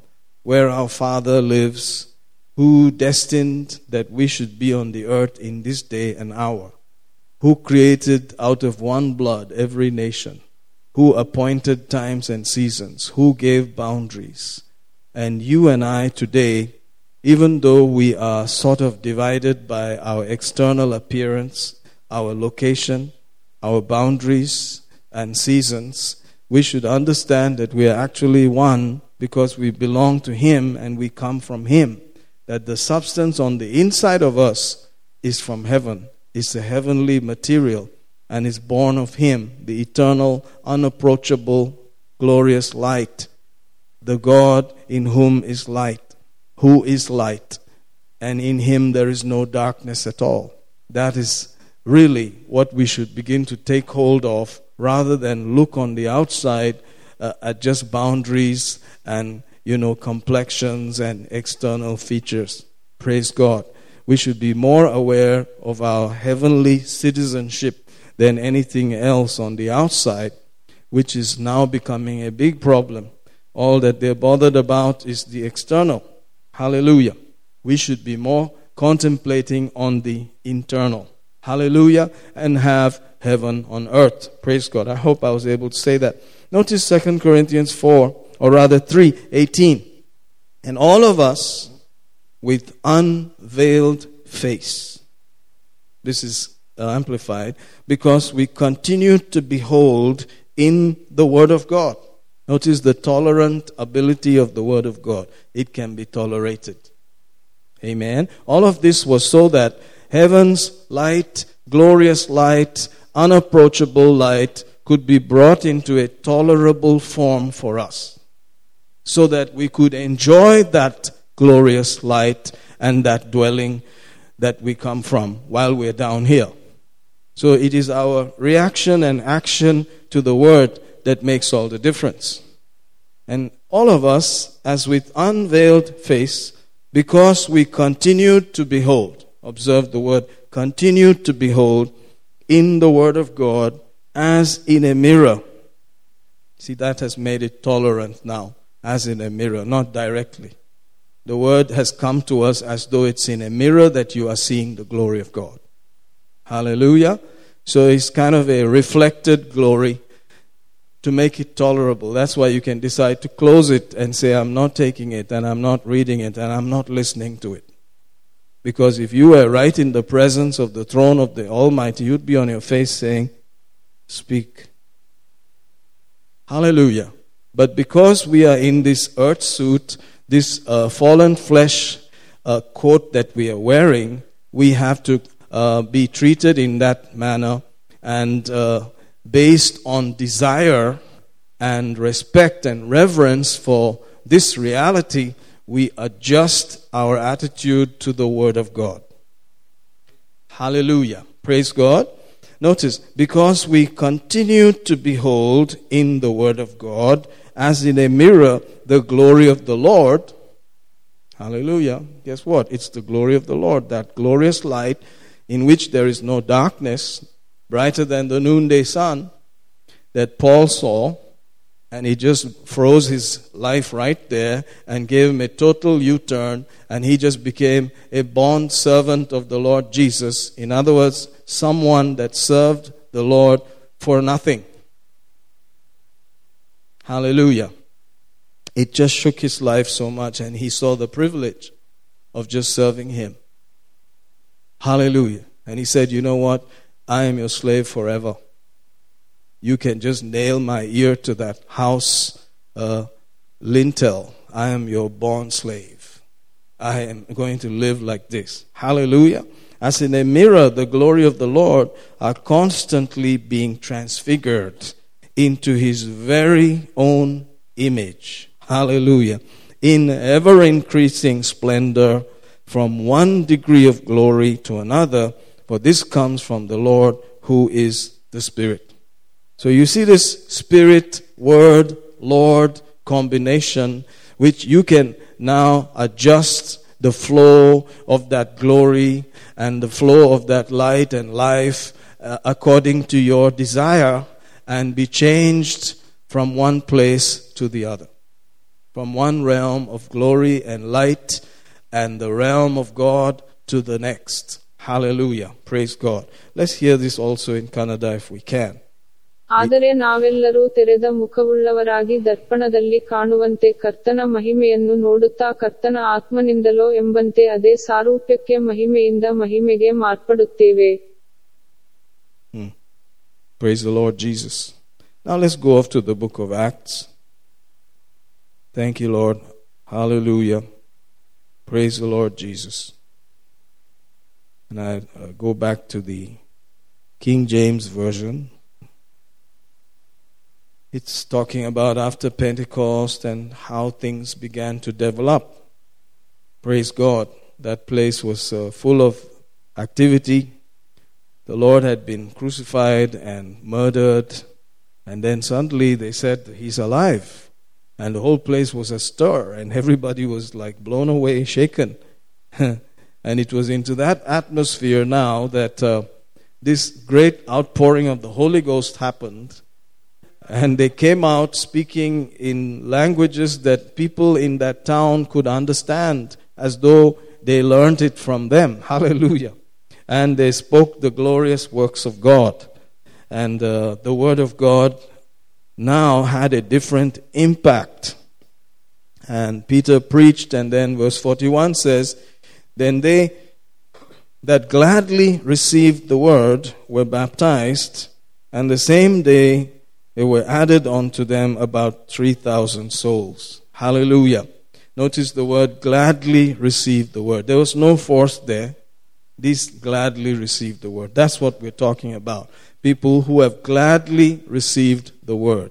where our Father lives, who destined that we should be on the earth in this day and hour, who created out of one blood every nation, who appointed times and seasons, who gave boundaries. And you and I today, even though we are sort of divided by our external appearance, our location, our boundaries, and seasons, we should understand that we are actually one because we belong to Him and we come from Him. That the substance on the inside of us is from heaven, is a heavenly material, and is born of Him, the eternal, unapproachable, glorious light, the God in whom is light, who is light, and in Him there is no darkness at all. That is really what we should begin to take hold of rather than look on the outside uh, at just boundaries and you know complexions and external features. Praise god. We should be more aware of our heavenly citizenship than anything else on the outside which is now becoming a big problem. All that they're bothered about is the external. Hallelujah. We should be more contemplating on the internal. Hallelujah. And have heaven on earth. Praise God. I hope I was able to say that. Notice 2 Corinthians 4, or rather 3, 18. And all of us with unveiled face. This is uh, amplified because we continue to behold in the Word of God. Notice the tolerant ability of the Word of God. It can be tolerated. Amen. All of this was so that heaven's light, glorious light, unapproachable light could be brought into a tolerable form for us so that we could enjoy that glorious light and that dwelling that we come from while we're down here. So it is our reaction and action to the word that makes all the difference. And all of us, as with unveiled face, because we continue to behold, observe the word, continue to behold in the Word of God as in a mirror. See, that has made it tolerant now, as in a mirror, not directly. The Word has come to us as though it's in a mirror that you are seeing the glory of God. Hallelujah. So it's kind of a reflected glory to make it tolerable. That's why you can decide to close it and say, I'm not taking it, and I'm not reading it, and I'm not listening to it. Because if you were right in the presence of the throne of the Almighty, you'd be on your face saying, Speak. Hallelujah. But because we are in this earth suit, this uh, fallen flesh uh, coat that we are wearing, we have to uh, be treated in that manner and uh, based on desire and respect and reverence for this reality, we adjust our attitude to the Word of God. Hallelujah. Praise God. Notice, because we continue to behold in the Word of God, as in a mirror, the glory of the Lord. Hallelujah. Guess what? It's the glory of the Lord, that glorious light in which there is no darkness, brighter than the noonday sun, that Paul saw and he just froze his life right there and gave him a total U turn, and he just became a bond servant of the Lord Jesus. In other words, someone that served the Lord for nothing. Hallelujah. It just shook his life so much, and he saw the privilege of just serving him. Hallelujah. And he said, You know what? I am your slave forever you can just nail my ear to that house uh, lintel. I am your born slave. I am going to live like this. Hallelujah. As in a mirror, the glory of the Lord are constantly being transfigured into his very own image. Hallelujah. In ever increasing splendor from one degree of glory to another for this comes from the Lord who is the Spirit. So you see this Spirit, Word, Lord combination, which you can now adjust the flow of that glory and the flow of that light and life uh, according to your desire and be changed from one place to the other. From one realm of glory and light and the realm of God to the next. Hallelujah. Praise God. Let's hear this also in Kannada if we can. ಆದರೆ ನಾವೆಲ್ಲರೂ ತೆರೆದ ಮುಖವುಳ್ಳವರಾಗಿ ದರ್ಪಣದಲ್ಲಿ ಕಾಣುವಂತೆ ಕರ್ತನ ಮಹಿಮೆಯನ್ನು ನೋಡುತ್ತಾ ಕರ್ತನ ಆತ್ಮನಿಂದಲೋ ಎಂಬಂತೆ ಅದೇ ಸಾರೂಪ್ಯಕ್ಕೆ ಮಹಿಮೆಯಿಂದ ಮಹಿಮೆಗೆ ಮಾರ್ಪಡುತ್ತೇವೆ Praise the Lord Jesus. Now let's go off to the book of Acts. Thank you, Lord. Hallelujah. Praise the Lord Jesus. And I uh, go back to the King James Version. It's talking about after Pentecost and how things began to develop. Praise God. That place was uh, full of activity. The Lord had been crucified and murdered, and then suddenly they said, He's alive. And the whole place was astir, and everybody was like blown away, shaken. and it was into that atmosphere now that uh, this great outpouring of the Holy Ghost happened. And they came out speaking in languages that people in that town could understand as though they learned it from them. Hallelujah. And they spoke the glorious works of God. And uh, the Word of God now had a different impact. And Peter preached, and then verse 41 says, Then they that gladly received the word were baptized, and the same day there were added unto them about 3,000 souls. Hallelujah. Notice the word gladly received the word. There was no force there. These gladly received the word. That's what we're talking about. People who have gladly received the word.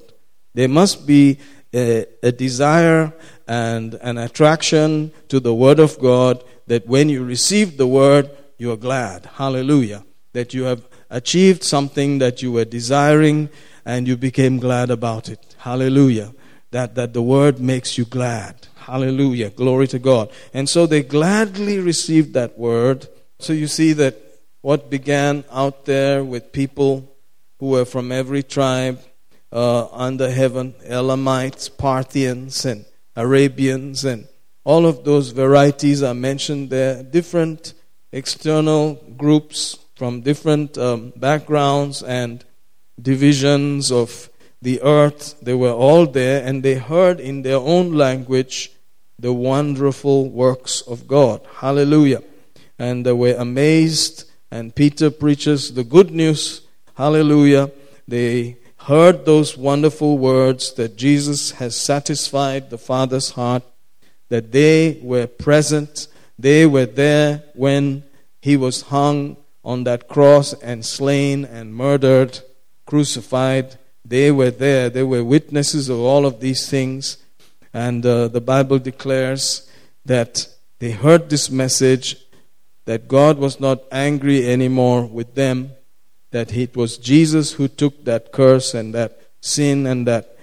There must be a, a desire and an attraction to the word of God that when you receive the word, you are glad. Hallelujah. That you have achieved something that you were desiring and you became glad about it. Hallelujah. That, that the word makes you glad. Hallelujah. Glory to God. And so they gladly received that word. So you see that what began out there with people who were from every tribe uh, under heaven Elamites, Parthians, and Arabians, and all of those varieties are mentioned there. Different external groups from different um, backgrounds and divisions of the earth. They were all there and they heard in their own language the wonderful works of God. Hallelujah. And they were amazed. And Peter preaches the good news. Hallelujah. They heard those wonderful words that Jesus has satisfied the Father's heart, that they were present, they were there when he was hung on that cross and slain and murdered, crucified. They were there, they were witnesses of all of these things. And uh, the Bible declares that they heard this message that God was not angry anymore with them, that it was Jesus who took that curse and that sin and that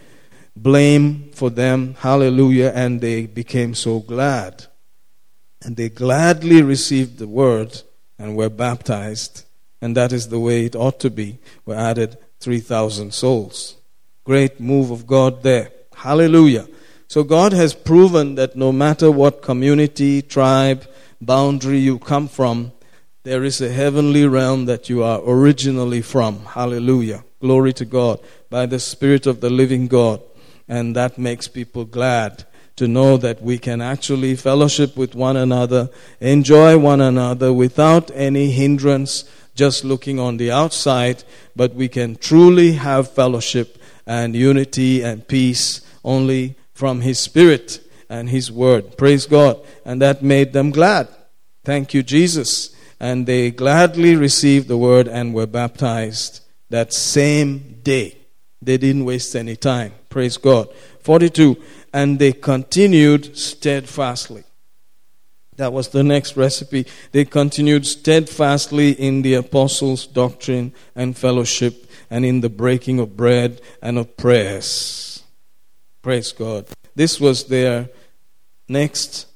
blame for them. Hallelujah. And they became so glad. And they gladly received the word and were baptized. And that is the way it ought to be. We added 3,000 souls. Great move of God there. Hallelujah. So God has proven that no matter what community, tribe, boundary you come from, there is a heavenly realm that you are originally from. Hallelujah. Glory to God. By the Spirit of the living God. And that makes people glad to know that we can actually fellowship with one another, enjoy one another without any hindrance, just looking on the outside, but we can truly have fellowship and unity and peace only from His Spirit and His Word. Praise God. And that made them glad. Thank you, Jesus. And they gladly received the Word and were baptized that same day. They didn't waste any time. Praise God. 42. And they continued steadfastly. That was the next recipe. They continued steadfastly in the apostles' doctrine and fellowship and in the breaking of bread and of prayers. Praise God. This was their next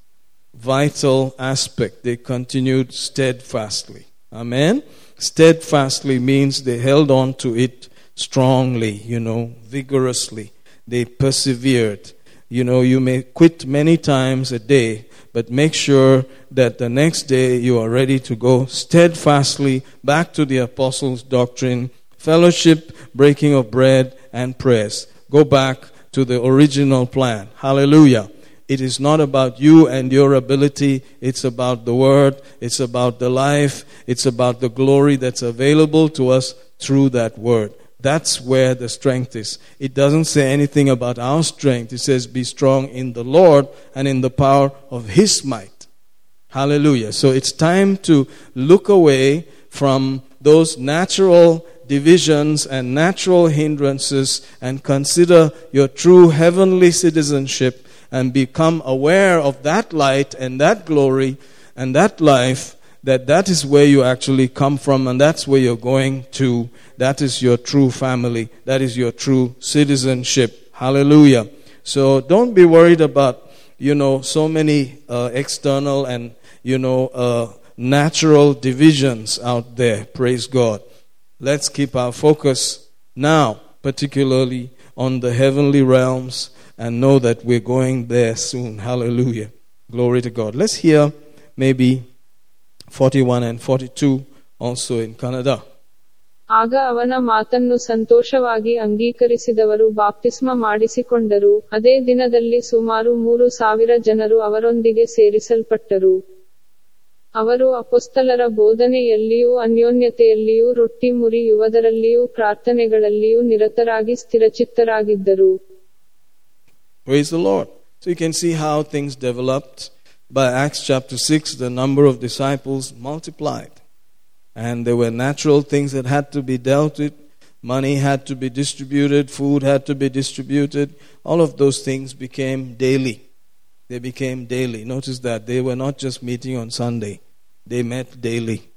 vital aspect. They continued steadfastly. Amen. Steadfastly means they held on to it strongly, you know, vigorously. They persevered. You know, you may quit many times a day, but make sure that the next day you are ready to go steadfastly back to the apostles' doctrine, fellowship, breaking of bread, and prayers. Go back to the original plan. Hallelujah. It is not about you and your ability. It's about the Word. It's about the life. It's about the glory that's available to us through that Word. That's where the strength is. It doesn't say anything about our strength. It says, Be strong in the Lord and in the power of His might. Hallelujah. So it's time to look away from those natural divisions and natural hindrances and consider your true heavenly citizenship and become aware of that light and that glory and that life that that is where you actually come from and that's where you're going to that is your true family that is your true citizenship hallelujah so don't be worried about you know so many uh, external and you know uh, natural divisions out there praise god let's keep our focus now particularly on the heavenly realms and know that we're going there soon. Hallelujah. Glory to God. Let's hear maybe 41 and 42 also in Kannada. ಆಗ ಅವನ ಮಾತನ್ನು ಸಂತೋಷವಾಗಿ ಅಂಗೀಕರಿಸಿದವರು ಬಾಪ್ತಿಸ್ಮ ಮಾಡಿಸಿಕೊಂಡರು ಅದೇ ದಿನದಲ್ಲಿ ಸುಮಾರು ಮೂರು ಸಾವಿರ ಜನರು ಅವರೊಂದಿಗೆ ಸೇರಿಸಲ್ಪಟ್ಟರು ಅವರು ಅಪೊಸ್ತಲರ ಬೋಧನೆಯಲ್ಲಿಯೂ ಅನ್ಯೋನ್ಯತೆಯಲ್ಲಿಯೂ ರೊಟ್ಟಿ ಮುರಿಯುವುದರಲ್ಲಿಯೂ ಪ್ರಾರ್ಥನೆಗಳಲ್ಲಿಯೂ ನಿರತರಾಗಿ ಸ್ಥಿರಚಿತ್ತರಾಗಿದ್ದರು Praise the Lord. So you can see how things developed. By Acts chapter 6, the number of disciples multiplied. And there were natural things that had to be dealt with. Money had to be distributed, food had to be distributed. All of those things became daily. They became daily. Notice that they were not just meeting on Sunday, they met daily.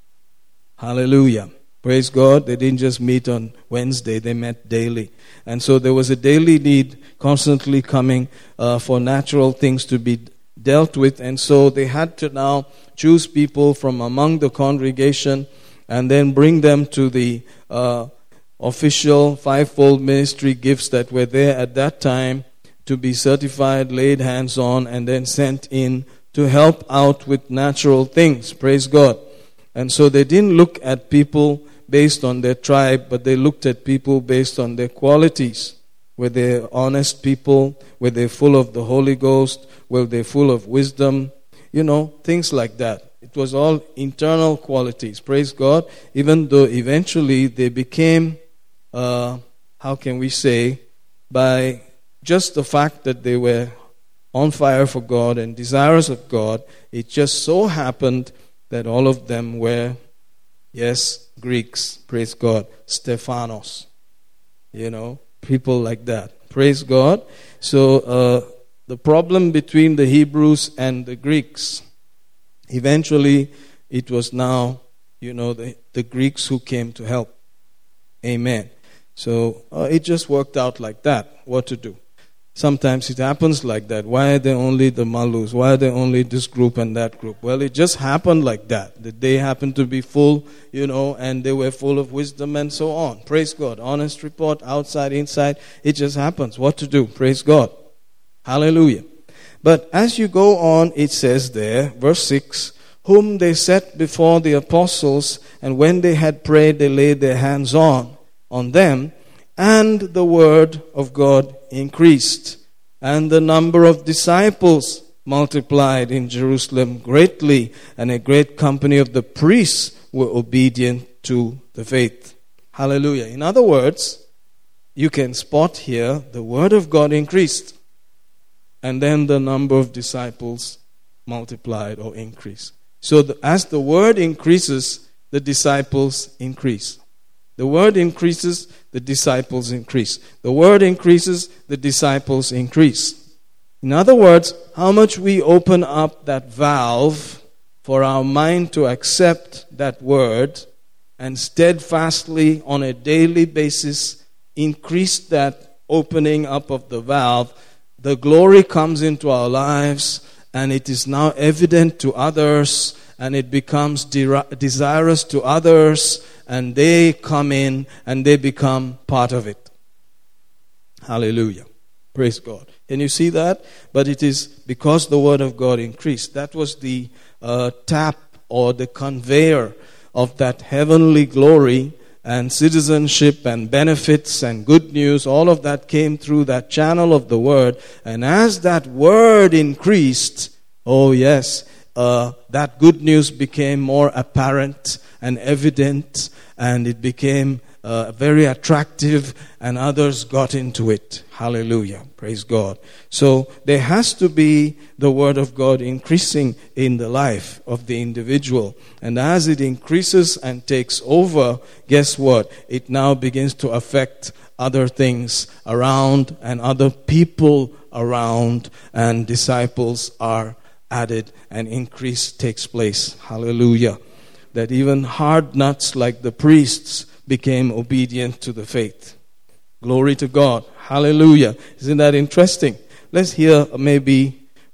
Hallelujah. Praise God. They didn't just meet on Wednesday, they met daily. And so there was a daily need constantly coming uh, for natural things to be dealt with. And so they had to now choose people from among the congregation and then bring them to the uh, official fivefold ministry gifts that were there at that time to be certified, laid hands on, and then sent in to help out with natural things. Praise God. And so they didn't look at people based on their tribe, but they looked at people based on their qualities. Were they honest people? Were they full of the Holy Ghost? Were they full of wisdom? You know, things like that. It was all internal qualities. Praise God. Even though eventually they became, uh, how can we say, by just the fact that they were on fire for God and desirous of God, it just so happened that all of them were, yes, Greeks, praise God, Stephanos, you know, people like that. Praise God. So uh, the problem between the Hebrews and the Greeks, eventually it was now, you know, the, the Greeks who came to help. Amen. So uh, it just worked out like that, what to do. Sometimes it happens like that. Why are there only the Malus? Why are there only this group and that group? Well, it just happened like that. That they happened to be full, you know, and they were full of wisdom and so on. Praise God. Honest report, outside, inside. It just happens. What to do? Praise God. Hallelujah. But as you go on, it says there, verse 6, whom they set before the apostles, and when they had prayed, they laid their hands on, on them, and the word of God increased, and the number of disciples multiplied in Jerusalem greatly, and a great company of the priests were obedient to the faith. Hallelujah. In other words, you can spot here the word of God increased, and then the number of disciples multiplied or increased. So, the, as the word increases, the disciples increase. The word increases, the disciples increase. The word increases, the disciples increase. In other words, how much we open up that valve for our mind to accept that word and steadfastly on a daily basis increase that opening up of the valve, the glory comes into our lives and it is now evident to others and it becomes de- desirous to others and they come in and they become part of it. Hallelujah. Praise God. Can you see that? But it is because the word of God increased. That was the uh, tap or the conveyor of that heavenly glory and citizenship and benefits and good news. All of that came through that channel of the word. And as that word increased, oh yes, uh, that good news became more apparent and evident and it became uh, very attractive, and others got into it. Hallelujah. Praise God. So there has to be the Word of God increasing in the life of the individual. And as it increases and takes over, guess what? It now begins to affect other things around and other people around, and disciples are added and increase takes place. Hallelujah That even hard nuts like the priests became obedient to the faith. Glory to God. Hallelujah. Isn't that interesting? Let's hear maybe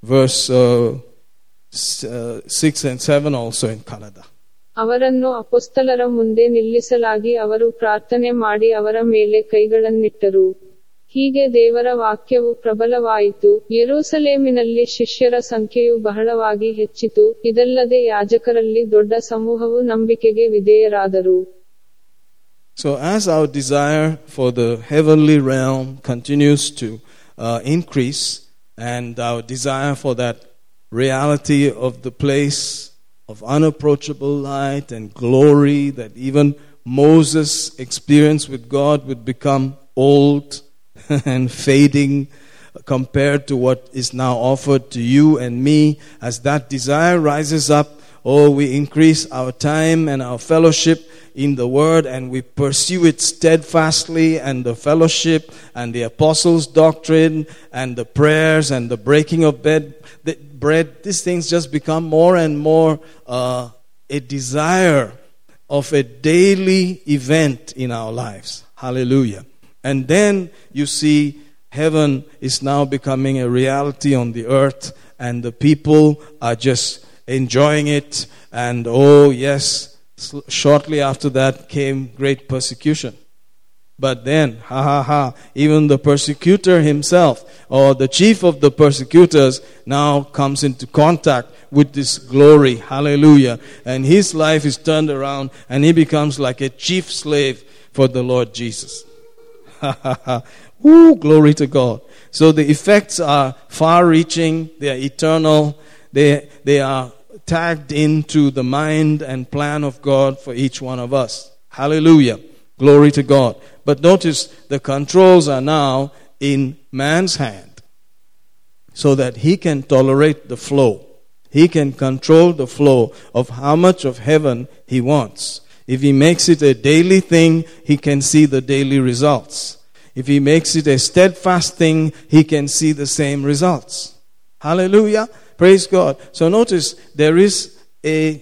verse uh, uh, 6 and 7 also in Kannada. ಅವರನ್ನು ಅಪೊಸ್ತಲರ ಮುಂದೆ ನಿಲ್ಲಿಸಲಾಗಿ ಅವರು ಪ್ರಾರ್ಥನೆ ಮಾಡಿ ಅವರ ಮೇಲೆ ಕೈಗಳನ್ನಿಟ್ಟರು ಹೀಗೆ ದೇವರ ವಾಕ್ಯವು ಪ್ರಬಲವಾಯಿತು ಯೆರೂಸಲೇಮಿನಲ್ಲಿ ಶಿಷ್ಯರ ಸಂಖ್ಯೆಯು ಬಹಳವಾಗಿ ಹೆಚ್ಚಿತು ಇದಲ್ಲದೆ ಯಾಜಕರಲ್ಲಿ ದೊಡ್ಡ ಸಮೂಹವು ನಂಬಿಕೆಗೆ ವಿಧೇಯರಾದರು So, as our desire for the heavenly realm continues to uh, increase, and our desire for that reality of the place of unapproachable light and glory that even Moses experienced with God would become old and fading compared to what is now offered to you and me, as that desire rises up, oh, we increase our time and our fellowship in the word and we pursue it steadfastly and the fellowship and the apostles' doctrine and the prayers and the breaking of bed, the bread, these things just become more and more uh, a desire of a daily event in our lives. Hallelujah. And then you see heaven is now becoming a reality on the earth and the people are just enjoying it and oh yes Shortly after that came great persecution. But then, ha ha ha, even the persecutor himself, or the chief of the persecutors, now comes into contact with this glory. Hallelujah. And his life is turned around and he becomes like a chief slave for the Lord Jesus. Woo, glory to God. So the effects are far reaching, they are eternal, they, they are tagged into the mind and plan of God for each one of us. Hallelujah. Glory to God. But notice the controls are now in man's hand so that he can tolerate the flow. He can control the flow of how much of heaven he wants. If he makes it a daily thing, he can see the daily results. If he makes it a steadfast thing, he can see the same results. Hallelujah. Praise God. So notice there is a,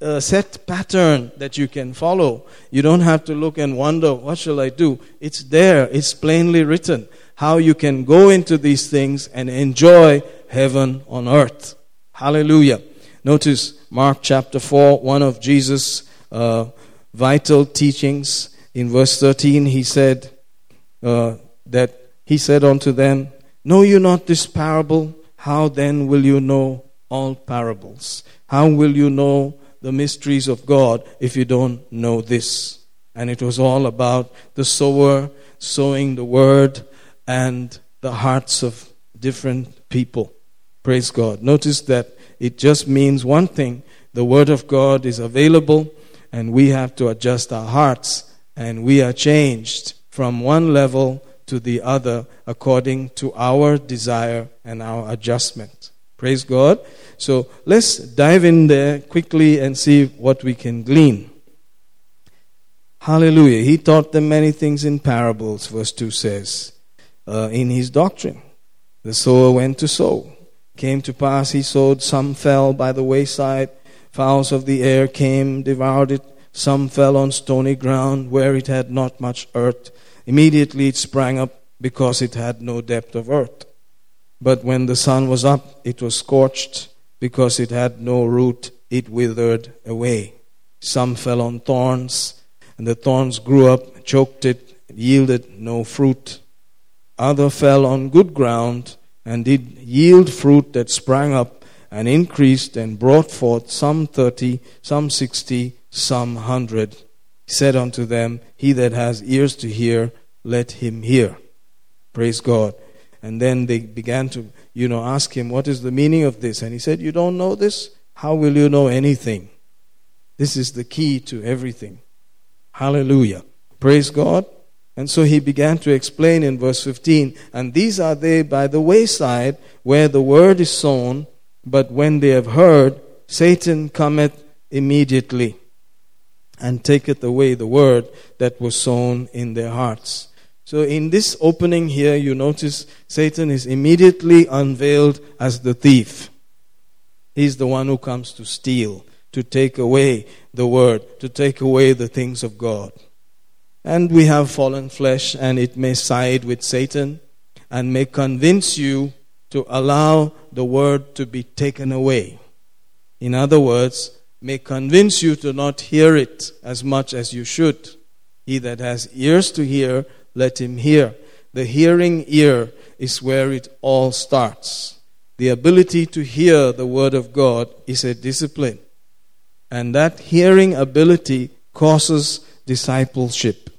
a, set pattern that you can follow. You don't have to look and wonder, what shall I do? It's there. It's plainly written how you can go into these things and enjoy heaven on earth. Hallelujah. Notice Mark chapter 4, one of Jesus' uh, vital teachings. In verse 13, he said uh, that he said unto them, Know you not this parable? How then will you know all parables? How will you know the mysteries of God if you don't know this? And it was all about the sower sowing the word and the hearts of different people. Praise God. Notice that it just means one thing the word of God is available, and we have to adjust our hearts, and we are changed from one level to the other according to our desire and our adjustment. Praise God. So let's dive in there quickly and see what we can glean. Hallelujah. He taught them many things in parables, verse 2 says, uh, in his doctrine. The sower went to sow. Came to pass he sowed, some fell by the wayside. Fowls of the air came, devoured it. Some fell on stony ground where it had not much earth. Immediately it sprang up because it had no depth of earth. But when the sun was up, it was scorched because it had no root. It withered away. Some fell on thorns, and the thorns grew up, choked it, and yielded no fruit. Other fell on good ground and did yield fruit that sprang up and increased and brought forth some thirty, some sixty, some hundred. He said unto them, He that has ears to hear, let him hear. Praise God. And then they began to, you know, ask him, What is the meaning of this? And he said, You don't know this? How will you know anything? This is the key to everything. Hallelujah. Praise God. And so he began to explain in verse 15, and these are they by the wayside where the word is sown, but when they have heard, Satan cometh immediately and taketh away the word that was sown in their hearts. So in this opening here, you notice Satan is immediately unveiled as the thief. He's the one who comes to steal, to take away the word, to take away the things of God. And we have fallen flesh, and it may side with Satan and may convince you to allow the word to be taken away. In other words, may convince you to not hear it as much as you should. He that has ears to hear, let him hear. The hearing ear is where it all starts. The ability to hear the word of God is a discipline. And that hearing ability causes discipleship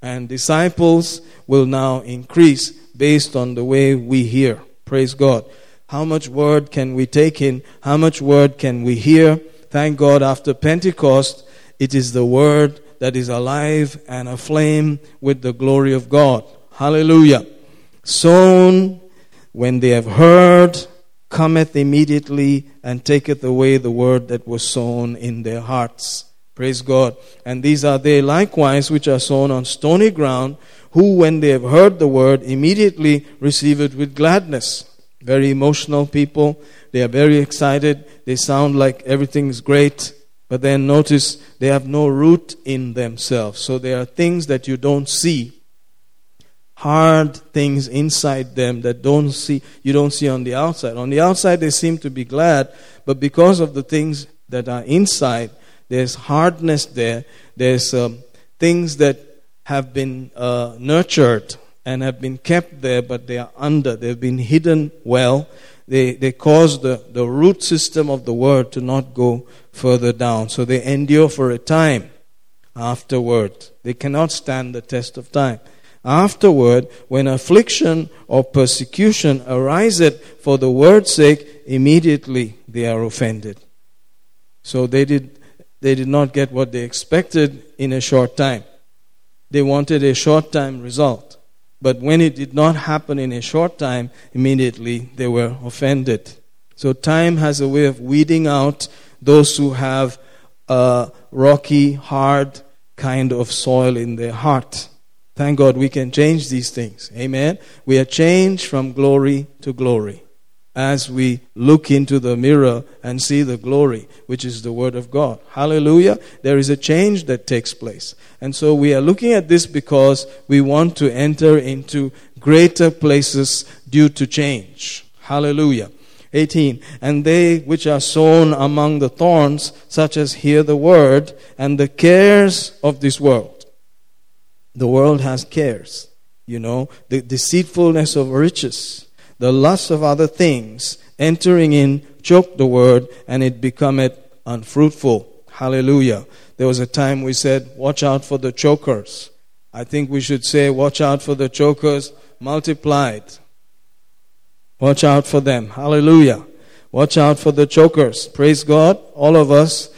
and disciples will now increase based on the way we hear. Praise God. How much word can we take in? How much word can we hear? Thank God after Pentecost, it is the word that is alive and aflame with the glory of God. Hallelujah. Sown when they have heard, cometh immediately and taketh away the word that was sown in their hearts. Praise God. And these are they likewise which are sown on stony ground, who, when they have heard the word, immediately receive it with gladness. Very emotional people. They are very excited. They sound like everything is great. But then notice they have no root in themselves. So there are things that you don't see. Hard things inside them that don't see you don't see on the outside. On the outside they seem to be glad, but because of the things that are inside, there's hardness there. There's um, things that have been uh, nurtured and have been kept there, but they are under. They've been hidden well. They, they cause the, the root system of the word to not go further down. So they endure for a time afterward. They cannot stand the test of time. Afterward, when affliction or persecution ariseth for the word's sake, immediately they are offended. So they did they did not get what they expected in a short time. They wanted a short time result. But when it did not happen in a short time, immediately they were offended. So time has a way of weeding out those who have a rocky, hard kind of soil in their heart. Thank God we can change these things. Amen. We are changed from glory to glory as we look into the mirror and see the glory, which is the Word of God. Hallelujah. There is a change that takes place. And so we are looking at this because we want to enter into greater places due to change. Hallelujah. 18. And they which are sown among the thorns, such as hear the word, and the cares of this world. The world has cares, you know, the deceitfulness of riches the lust of other things entering in choke the word and it becometh unfruitful. Hallelujah. There was a time we said, watch out for the chokers. I think we should say, watch out for the chokers multiplied. Watch out for them. Hallelujah. Watch out for the chokers. Praise God. All of us,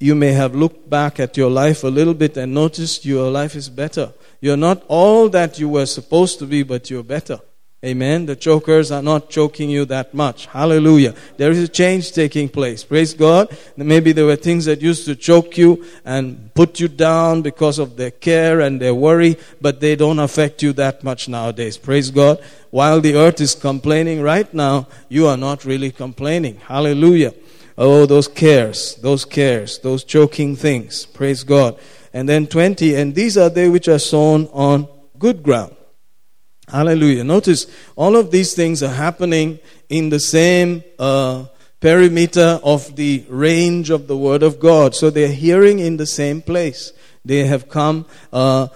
you may have looked back at your life a little bit and noticed your life is better. You're not all that you were supposed to be, but you're better. Amen. The chokers are not choking you that much. Hallelujah. There is a change taking place. Praise God. Maybe there were things that used to choke you and put you down because of their care and their worry, but they don't affect you that much nowadays. Praise God. While the earth is complaining right now, you are not really complaining. Hallelujah. Oh, those cares, those cares, those choking things. Praise God. And then 20, and these are they which are sown on good ground. Hallelujah. Notice all of these things are happening in the same uh, perimeter of the range of the Word of God. So they're hearing in the same place. They have come uh,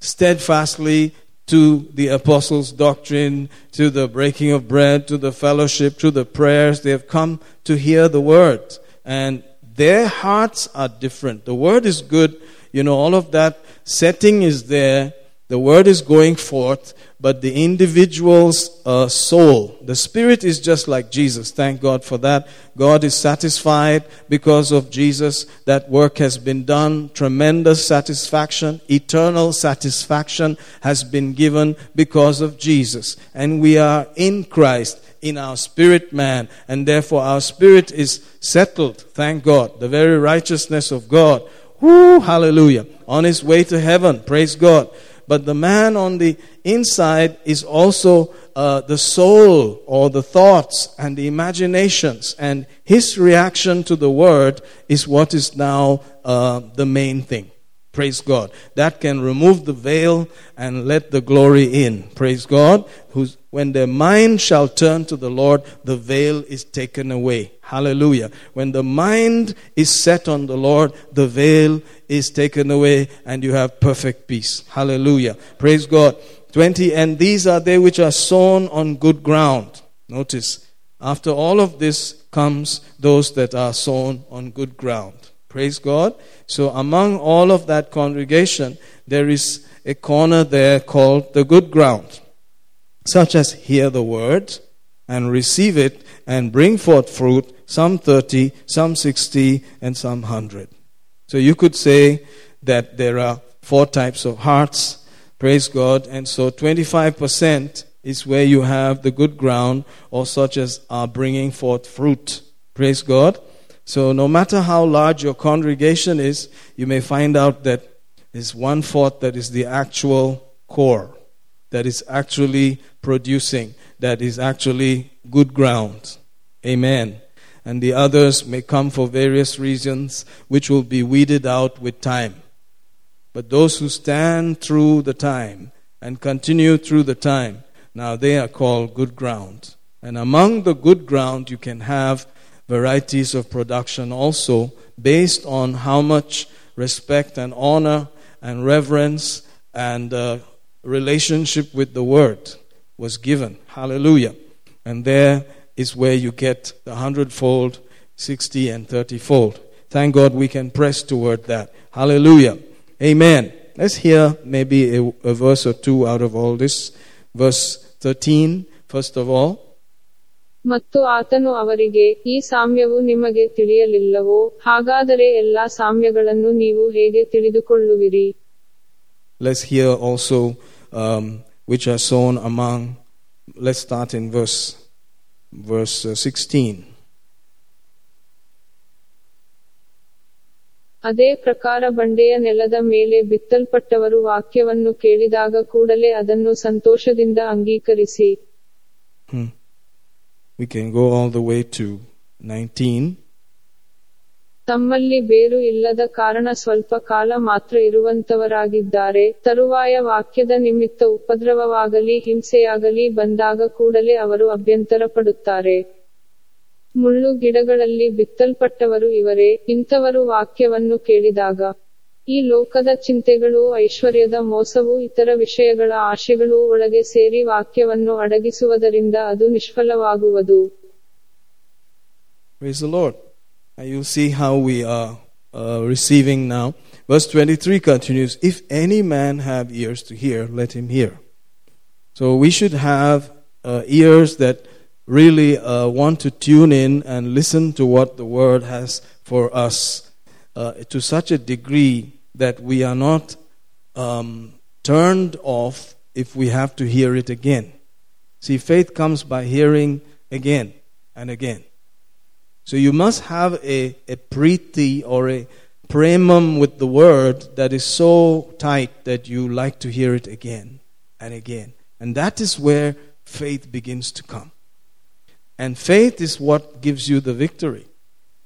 steadfastly to the apostles' doctrine, to the breaking of bread, to the fellowship, to the prayers. They have come to hear the Word. And their hearts are different. The Word is good. You know, all of that setting is there. The Word is going forth but the individual's uh, soul, the spirit is just like Jesus. Thank God for that. God is satisfied because of Jesus. That work has been done. Tremendous satisfaction, eternal satisfaction has been given because of Jesus. And we are in Christ in our spirit man, and therefore our spirit is settled. Thank God. The very righteousness of God. Whoo, hallelujah. On his way to heaven. Praise God. But the man on the inside is also uh, the soul or the thoughts and the imaginations. And his reaction to the word is what is now uh, the main thing. Praise God. That can remove the veil and let the glory in. Praise God. Who's, when their mind shall turn to the Lord, the veil is taken away. Hallelujah. When the mind is set on the Lord, the veil is taken away and you have perfect peace. Hallelujah. Praise God. 20. And these are they which are sown on good ground. Notice, after all of this comes those that are sown on good ground. Praise God. So among all of that congregation, there is a corner there called the good ground, such as hear the word and receive it and bring forth fruit, some 30, some 60, and some 100. So you could say that there are four types of hearts. Praise God. And so 25% is where you have the good ground or such as are bringing forth fruit. Praise God. So, no matter how large your congregation is, you may find out that there's one fourth that is the actual core, that is actually producing, that is actually good ground. Amen. And the others may come for various reasons, which will be weeded out with time. But those who stand through the time and continue through the time, now they are called good ground. And among the good ground, you can have varieties of production also based on how much respect and honor and reverence and uh, relationship with the word was given. Hallelujah. And there is where you get the hundredfold, sixty, and thirty fold. Thank God we can press toward that. Hallelujah. Amen. Let's hear maybe a, a verse or two out of all this. Verse 13, first of all. ಮತ್ತು ಆತನು ಅವರಿಗೆ ಈ ಸಾಮ್ಯವು ನಿಮಗೆ ತಿಳಿಯಲಿಲ್ಲವೋ ಹಾಗಾದರೆ ಎಲ್ಲಾ ಸಾಮ್ಯಗಳನ್ನು ನೀವು ಹೇಗೆ ತಿಳಿದುಕೊಳ್ಳುವಿರಿ Let's hear also um, which are sown among. Let's start in verse verse uh, 16. ಅದೇ ಪ್ರಕಾರ ಬಂಡೆಯ ನೆಲದ ಮೇಲೆ ಬಿತ್ತಲ್ಪಟ್ಟವರು ವಾಕ್ಯವನ್ನು ಕೇಳಿದಾಗ ಕೂಡಲೇ ಅದನ್ನು ಸಂತೋಷದಿಂದ ಅಂಗೀಕರಿಸಿ. We can go all the way to 19. ತಮ್ಮಲ್ಲಿ ಬೇರು ಇಲ್ಲದ ಕಾರಣ ಸ್ವಲ್ಪ ಕಾಲ ಮಾತ್ರ ಇರುವಂತವರಾಗಿದ್ದಾರೆ. ತರುವಾಯ ವಾಕ್ಯದ ನಿಮಿತ್ತ ಉಪದ್ರವವಾಗಲಿ, ಹಿಂಸೆಯಾಗಲಿ ಬಂದಾಗ ಕೂಡಲೇ ಅವರು ಅಭ್ಯಂತರ ಪಡುತ್ತಾರೆ ಮುಳ್ಳು ಗಿಡಗಳಲ್ಲಿ ಬಿತ್ತಲ್ಪಟ್ಟವರು ಇವರೇ. ಇಂಥವರು ವಾಕ್ಯವನ್ನು ಕೇಳಿದಾಗ ಈ ಲೋಕದ ಚಿಂತೆಗಳು ಐಶ್ವರ್ಯದ ಮೋಸವು ಇತರ ವಿಷಯಗಳ ಆಶೆಗಳು ಒಳಗೆ ಸೇರಿ ವಾಕ್ಯವನ್ನು ಅಡಗಿಸುವುದರಿಂದ ಅದು ನಿಷ್ಫಲವಾಗುವುದು Praise the Lord. And you see how we are uh, receiving now. Verse 23 continues If any man have ears to hear, let him hear. So we should have uh, ears that really uh, want to tune in and listen to what the Word has for us uh, to such a degree that we are not um, turned off if we have to hear it again. See, faith comes by hearing again and again. So you must have a, a priti or a premum with the word that is so tight that you like to hear it again and again. And that is where faith begins to come. And faith is what gives you the victory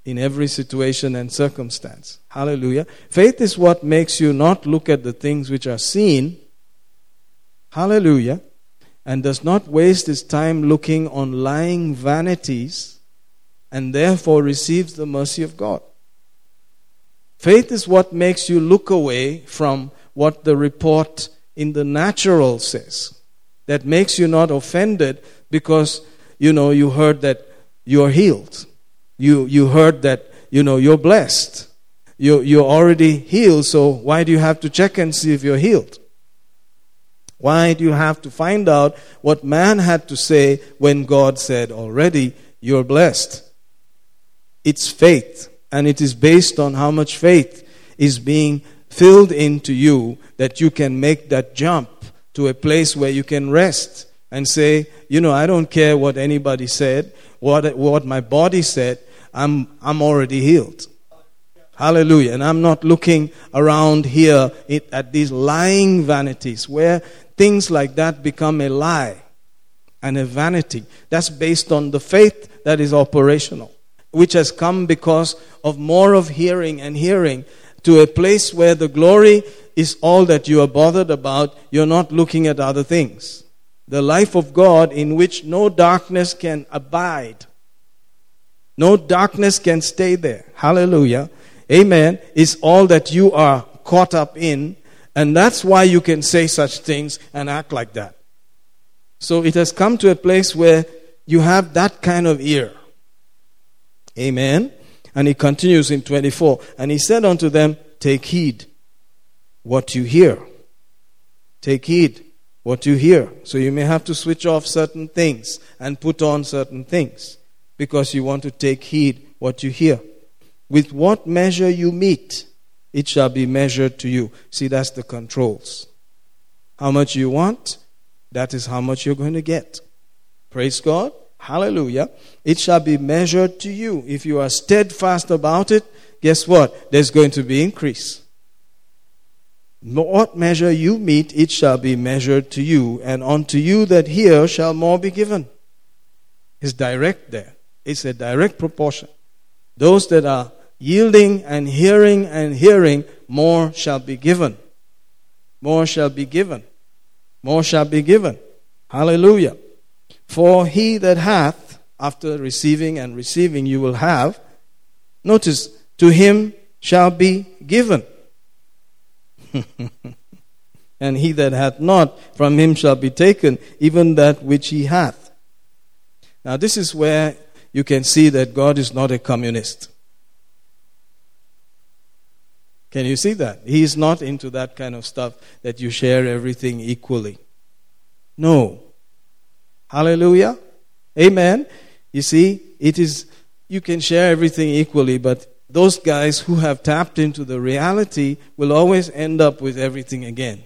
in every situation and circumstance. Hallelujah. Faith is what makes you not look at the things which are seen. Hallelujah. And does not waste his time looking on lying vanities and therefore receives the mercy of God. Faith is what makes you look away from what the report in the natural says. That makes you not offended because, you know, you heard that you're healed. You, you heard that, you know, you're blessed. You, you're already healed, so why do you have to check and see if you're healed? Why do you have to find out what man had to say when God said already, you're blessed? It's faith, and it is based on how much faith is being filled into you that you can make that jump to a place where you can rest and say, you know, I don't care what anybody said, what, what my body said, I'm, I'm already healed. Hallelujah. And I'm not looking around here at these lying vanities where things like that become a lie and a vanity. That's based on the faith that is operational, which has come because of more of hearing and hearing to a place where the glory is all that you are bothered about. You're not looking at other things. The life of God in which no darkness can abide no darkness can stay there. Hallelujah. Amen. Is all that you are caught up in. And that's why you can say such things and act like that. So it has come to a place where you have that kind of ear. Amen. And he continues in 24. And he said unto them, Take heed what you hear. Take heed what you hear. So you may have to switch off certain things and put on certain things because you want to take heed what you hear. With what measure you meet, it shall be measured to you. See, that's the controls. How much you want, that is how much you're going to get. Praise God. Hallelujah. It shall be measured to you. If you are steadfast about it, guess what? There's going to be increase. What measure you meet, it shall be measured to you, and unto you that hear shall more be given. It's direct there. It's a direct proportion. Those that are yielding and hearing and hearing, more shall be given. More shall be given. More shall be given. Hallelujah. For he that hath, after receiving and receiving, you will have, notice, to him shall be given. and he that hath not, from him shall be taken, even that which he hath. Now, this is where you can see that God is not a communist. Can you see that? He is not into that kind of stuff that you share everything equally. No. Hallelujah. Amen. You see, it is, you can share everything equally, but those guys who have tapped into the reality will always end up with everything again.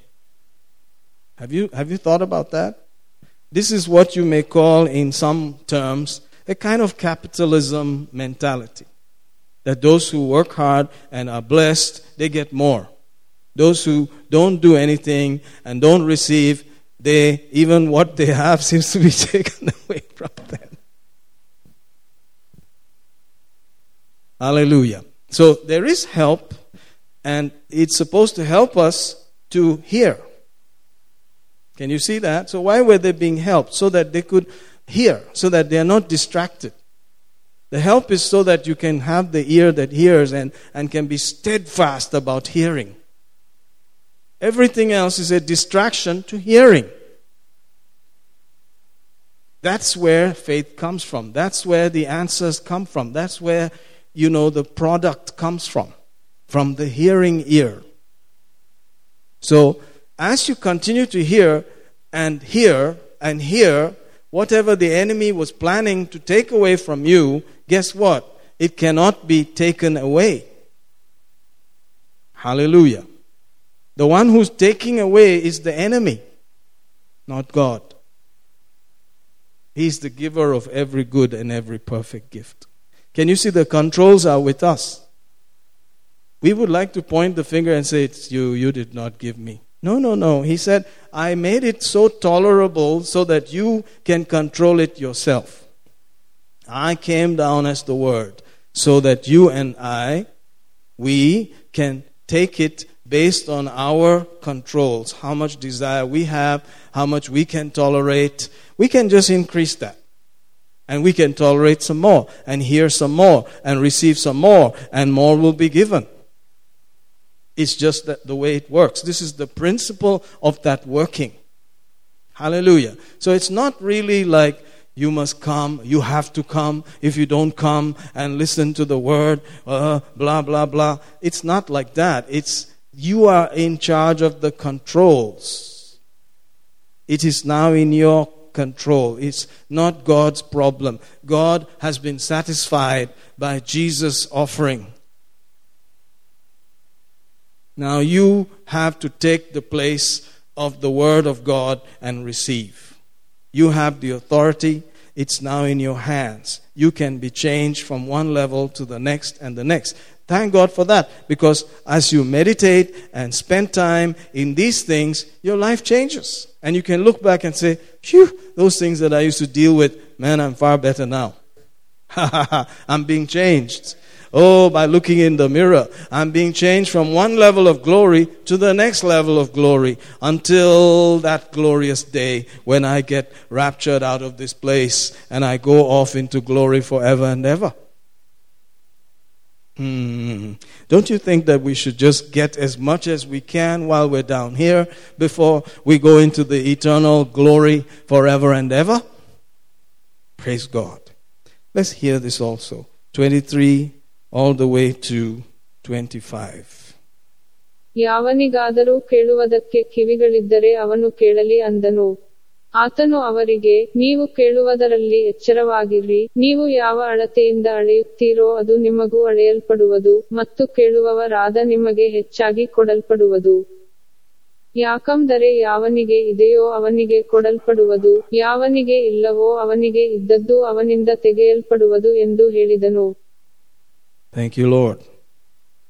Have you, have you thought about that? This is what you may call, in some terms, a kind of capitalism mentality. That those who work hard and are blessed, they get more. Those who don't do anything and don't receive, they even what they have seems to be taken away from them. Hallelujah. So there is help, and it's supposed to help us to hear. Can you see that? So why were they being helped? So that they could hear so that they are not distracted. The help is so that you can have the ear that hears and, and can be steadfast about hearing. Everything else is a distraction to hearing. That's where faith comes from. That's where the answers come from. That's where, you know, the product comes from. From the hearing ear. So, as you continue to hear and hear and hear, whatever the enemy was planning to take away from you, guess what? It cannot be taken away. Hallelujah. The one who's taking away is the enemy, not God. He's the giver of every good and every perfect gift. Can you see the controls are with us? We would like to point the finger and say, It's you, you did not give me. No, no, no. He said, I made it so tolerable so that you can control it yourself. I came down as the Word so that you and I, we can take it based on our controls, how much desire we have, how much we can tolerate. We can just increase that. And we can tolerate some more, and hear some more, and receive some more, and more will be given. It's just that the way it works. This is the principle of that working. Hallelujah. So it's not really like you must come, you have to come. If you don't come and listen to the word, uh, blah, blah, blah. It's not like that. It's you are in charge of the controls. It is now in your control. It's not God's problem. God has been satisfied by Jesus' offering. Now you have to take the place of the Word of God and receive. You have the authority. It's now in your hands. You can be changed from one level to the next and the next. Thank God for that because as you meditate and spend time in these things, your life changes. And you can look back and say, phew, those things that I used to deal with, man, I'm far better now. I'm being changed. Oh, by looking in the mirror, I'm being changed from one level of glory to the next level of glory until that glorious day when I get raptured out of this place and I go off into glory forever and ever. Hmm. Don't you think that we should just get as much as we can while we're down here before we go into the eternal glory forever and ever? Praise God. Let's hear this also. 23 all the way to 25. ಯಾವನಿಗಾದರೂ ಕೇಳುವುದಕ್ಕೆ ಕಿವಿಗಳಿದ್ದರೆ ಅವನು ಕೇಳಲಿ ಅಂದನು. ಆತನು ಅವರಿಗೆ, ನೀವು ಕೇಳುವುದರಲ್ಲಿ ಎಚ್ಚರವಾಗಿರಿ, ನೀವು ಯಾವ ಅಳತೆಯಿಂದ ಅಳೆಯುತ್ತೀರೋ ಅದು ನಿಮಗೂ ಅಳೆಯಲ್ಪಡುವುದು ಮತ್ತು ಕೇಳುವವರಾದ ನಿಮಗೆ ಹೆಚ್ಚಾಗಿ ಕೊಡಲ್ಪಡುವುದು. ಯಾಕಂದರೆ ಯಾವನಿಗೆ ಇದೆಯೋ ಅವನಿಗೆ ಕೊಡಲ್ಪಡುವುದು, ಯಾವನಿಗೆ ಇಲ್ಲವೋ ಅವನಿಗೆ ಇದ್ದದ್ದು ಅವನಿಂದ ತೆಗೆಯಲ್ಪಡುವುದು ಎಂದು ಹೇಳಿದನು. Thank you, Lord.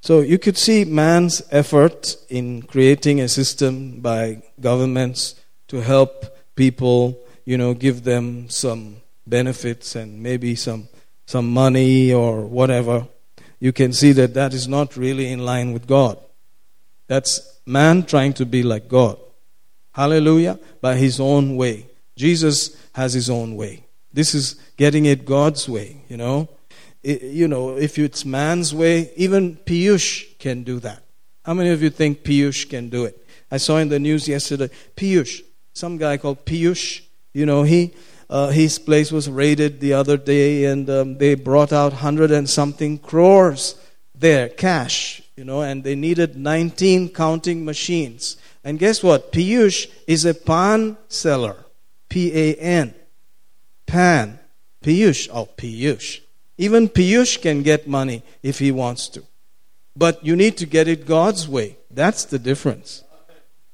So you could see man's effort in creating a system by governments to help people, you know, give them some benefits and maybe some some money or whatever. You can see that that is not really in line with God. That's man trying to be like God. Hallelujah. By his own way. Jesus has his own way. This is getting it God's way, you know you know, if it's man's way, even Piyush can do that. How many of you think Piyush can do it? I saw in the news yesterday, Piyush, some guy called Piyush, you know, he, uh, his place was raided the other day and um, they brought out hundred and something crores there, cash, you know, and they needed 19 counting machines. And guess what? Piyush is a pan seller. P A N. Pan. Piyush. Oh, Piyush. Even Piyush can get money if he wants to. But you need to get it God's way. That's the difference.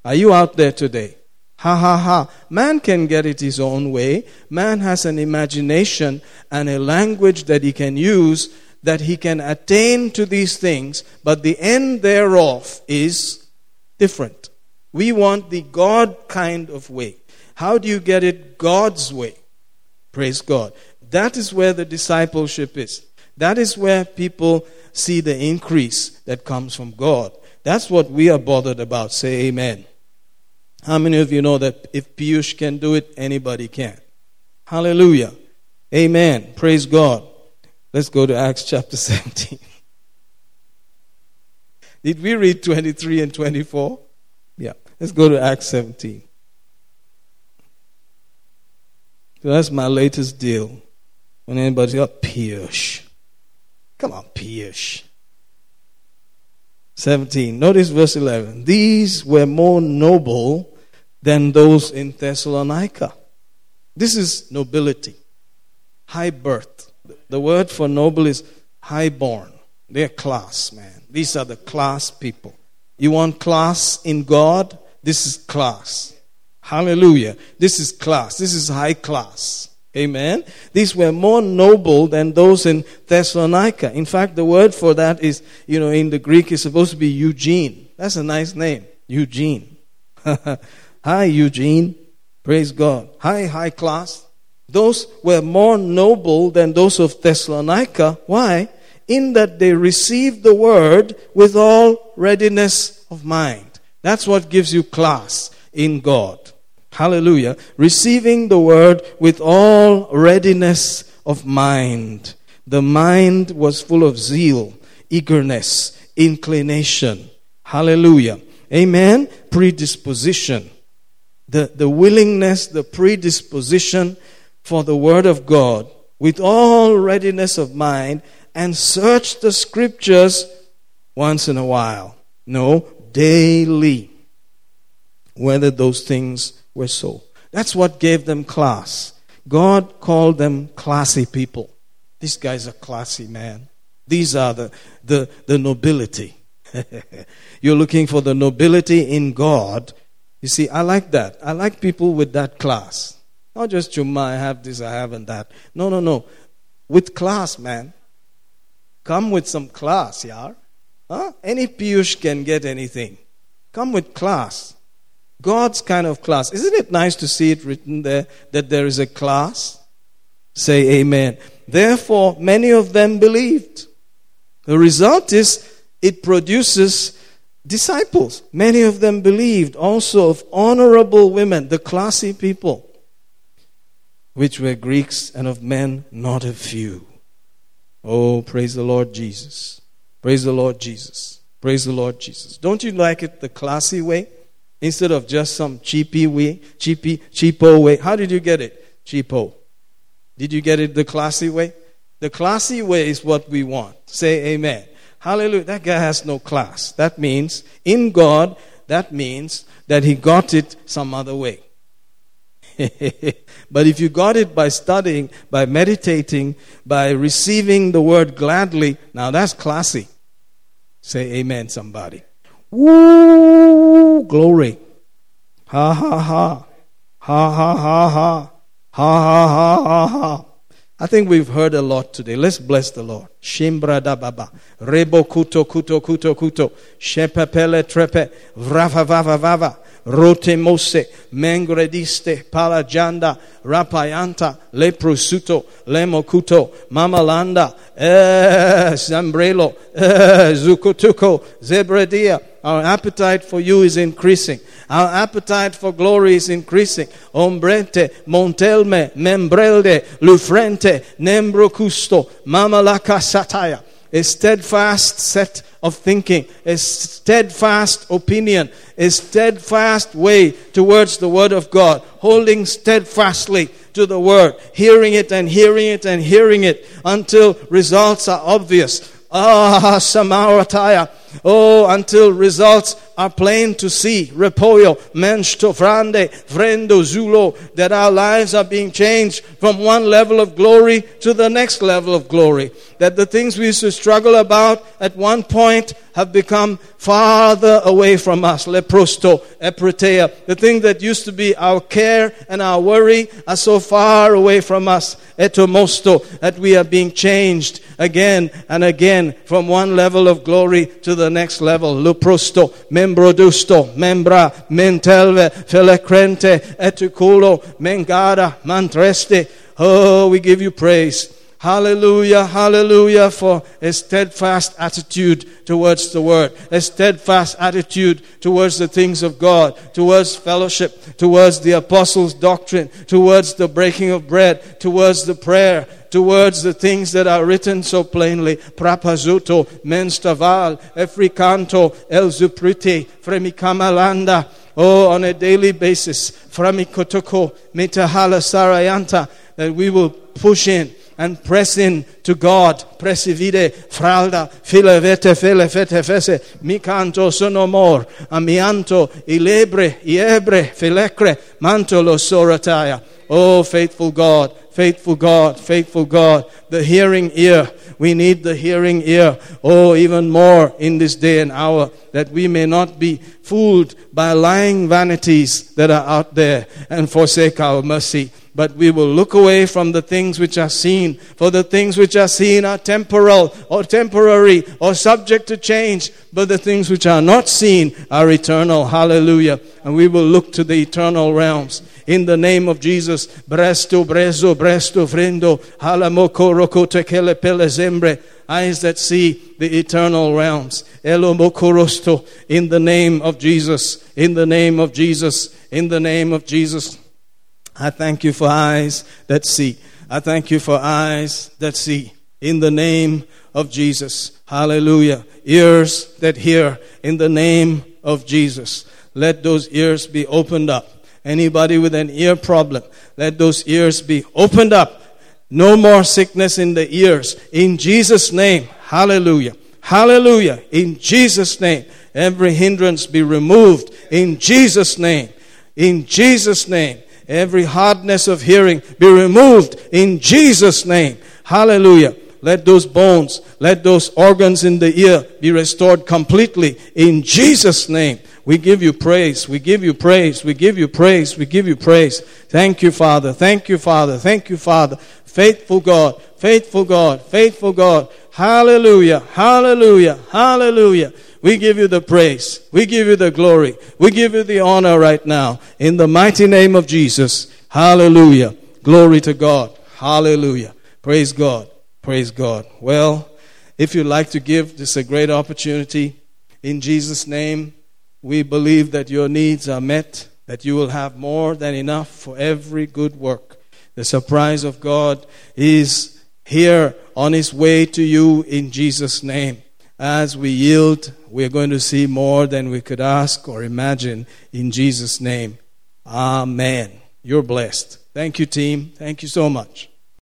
Are you out there today? Ha ha ha. Man can get it his own way. Man has an imagination and a language that he can use that he can attain to these things, but the end thereof is different. We want the God kind of way. How do you get it God's way? Praise God. That is where the discipleship is. That is where people see the increase that comes from God. That's what we are bothered about. Say amen. How many of you know that if Piyush can do it, anybody can? Hallelujah. Amen. Praise God. Let's go to Acts chapter 17. Did we read 23 and 24? Yeah. Let's go to Acts 17. So that's my latest deal. When anybody's got Piyush. Come on, Piyush. 17. Notice verse 11. These were more noble than those in Thessalonica. This is nobility, high birth. The word for noble is high born. They're class, man. These are the class people. You want class in God? This is class. Hallelujah. This is class. This is high class. Amen. These were more noble than those in Thessalonica. In fact, the word for that is, you know, in the Greek is supposed to be Eugene. That's a nice name. Eugene. Hi, Eugene. Praise God. Hi, high class. Those were more noble than those of Thessalonica. Why? In that they received the word with all readiness of mind. That's what gives you class in God. Hallelujah. Receiving the word with all readiness of mind. The mind was full of zeal, eagerness, inclination. Hallelujah. Amen. Predisposition. The, the willingness, the predisposition for the word of God with all readiness of mind and search the scriptures once in a while. No, daily. Whether those things were so. That's what gave them class. God called them classy people. These guys are classy, man. These are the, the, the nobility. You're looking for the nobility in God. You see, I like that. I like people with that class. Not just Chuma, I have this, I haven't that. No, no, no. With class, man. Come with some class, yeah. Huh? Any Piyush can get anything. Come with class. God's kind of class. Isn't it nice to see it written there that there is a class? Say amen. Therefore, many of them believed. The result is it produces disciples. Many of them believed also of honorable women, the classy people, which were Greeks and of men not a few. Oh, praise the Lord Jesus. Praise the Lord Jesus. Praise the Lord Jesus. Don't you like it the classy way? Instead of just some cheapy way, cheapy, cheapo way. How did you get it? Cheapo. Did you get it the classy way? The classy way is what we want. Say amen. Hallelujah. That guy has no class. That means, in God, that means that he got it some other way. but if you got it by studying, by meditating, by receiving the word gladly, now that's classy. Say amen, somebody. Woo! Glory. Ha ha ha. Ha ha ha ha. Ha ha ha ha ha. I think we've heard a lot today. Let's bless the Lord. Shimbra da baba. Rebo kuto kuto kuto kuto. Shepepele trepe. Vrava vava vava. Rote mose. Mengrediste. Palajanda. Rapayanta. Leprosuto. Lemokuto. Mamalanda. Eh, Zambrelo. Eh, Zukutuko. Zebredia. Our appetite for you is increasing. Our appetite for glory is increasing. Ombrente, Montelme, Membrelde, Lufrente, nembro custo, Mamalaka Sataya. A steadfast set of thinking, a steadfast opinion, a steadfast way towards the Word of God, holding steadfastly to the Word, hearing it and hearing it and hearing it until results are obvious. Ah, Samarataya Oh, until results are plain to see. Repollo, mensto, frande, frendo, zulo, that our lives are being changed from one level of glory to the next level of glory. That the things we used to struggle about at one point have become farther away from us. Leprosto, epretea. The things that used to be our care and our worry are so far away from us. Etomosto, that we are being changed again and again from one level of glory to the next level. Luprosto, membrodusto, membra, mentelve, felecrente, etuculo, mengada, mantreste. Oh, we give you praise. Hallelujah, hallelujah for a steadfast attitude towards the word, a steadfast attitude towards the things of God, towards fellowship, towards the apostles' doctrine, towards the breaking of bread, towards the prayer, towards the things that are written so plainly. Prapazuto, menstaval, efricanto, elzuprite, fremikamalanda. Oh, on a daily basis, framikotoko, metahala sarayanta, that we will push in and press in to God. Presivide, fralda, file vete, fele fete fese, mi micanto sonomor, amianto, ilebre, iebre, filecre, manto lo sorataya. Oh, faithful God, faithful God, faithful God, the hearing ear. We need the hearing ear. Oh, even more in this day and hour, that we may not be fooled by lying vanities that are out there and forsake our mercy but we will look away from the things which are seen. For the things which are seen are temporal or temporary or subject to change, but the things which are not seen are eternal. Hallelujah. And we will look to the eternal realms. In the name of Jesus, Bresto, Brezo, Bresto, Frendo, Halamoko, Roko, Tekele, Pele, Zembre, eyes that see the eternal realms. Elomokorosto, in the name of Jesus, in the name of Jesus, in the name of Jesus. I thank you for eyes that see. I thank you for eyes that see. In the name of Jesus. Hallelujah. Ears that hear. In the name of Jesus. Let those ears be opened up. Anybody with an ear problem, let those ears be opened up. No more sickness in the ears. In Jesus' name. Hallelujah. Hallelujah. In Jesus' name. Every hindrance be removed. In Jesus' name. In Jesus' name. Every hardness of hearing be removed. In Jesus' name. Hallelujah. Let those bones, let those organs in the ear be restored completely. In Jesus' name. We give you praise. We give you praise. We give you praise. We give you praise. Thank you, Father. Thank you, Father. Thank you, Father. Faithful God. Faithful God. Faithful God. Hallelujah. Hallelujah. Hallelujah. We give you the praise. We give you the glory. We give you the honor right now. In the mighty name of Jesus. Hallelujah. Glory to God. Hallelujah. Praise God. Praise God. Well, if you'd like to give, this is a great opportunity. In Jesus' name, we believe that your needs are met, that you will have more than enough for every good work. The surprise of God is here on His way to you in Jesus' name. As we yield, we're going to see more than we could ask or imagine in Jesus' name. Amen. You're blessed. Thank you, team. Thank you so much.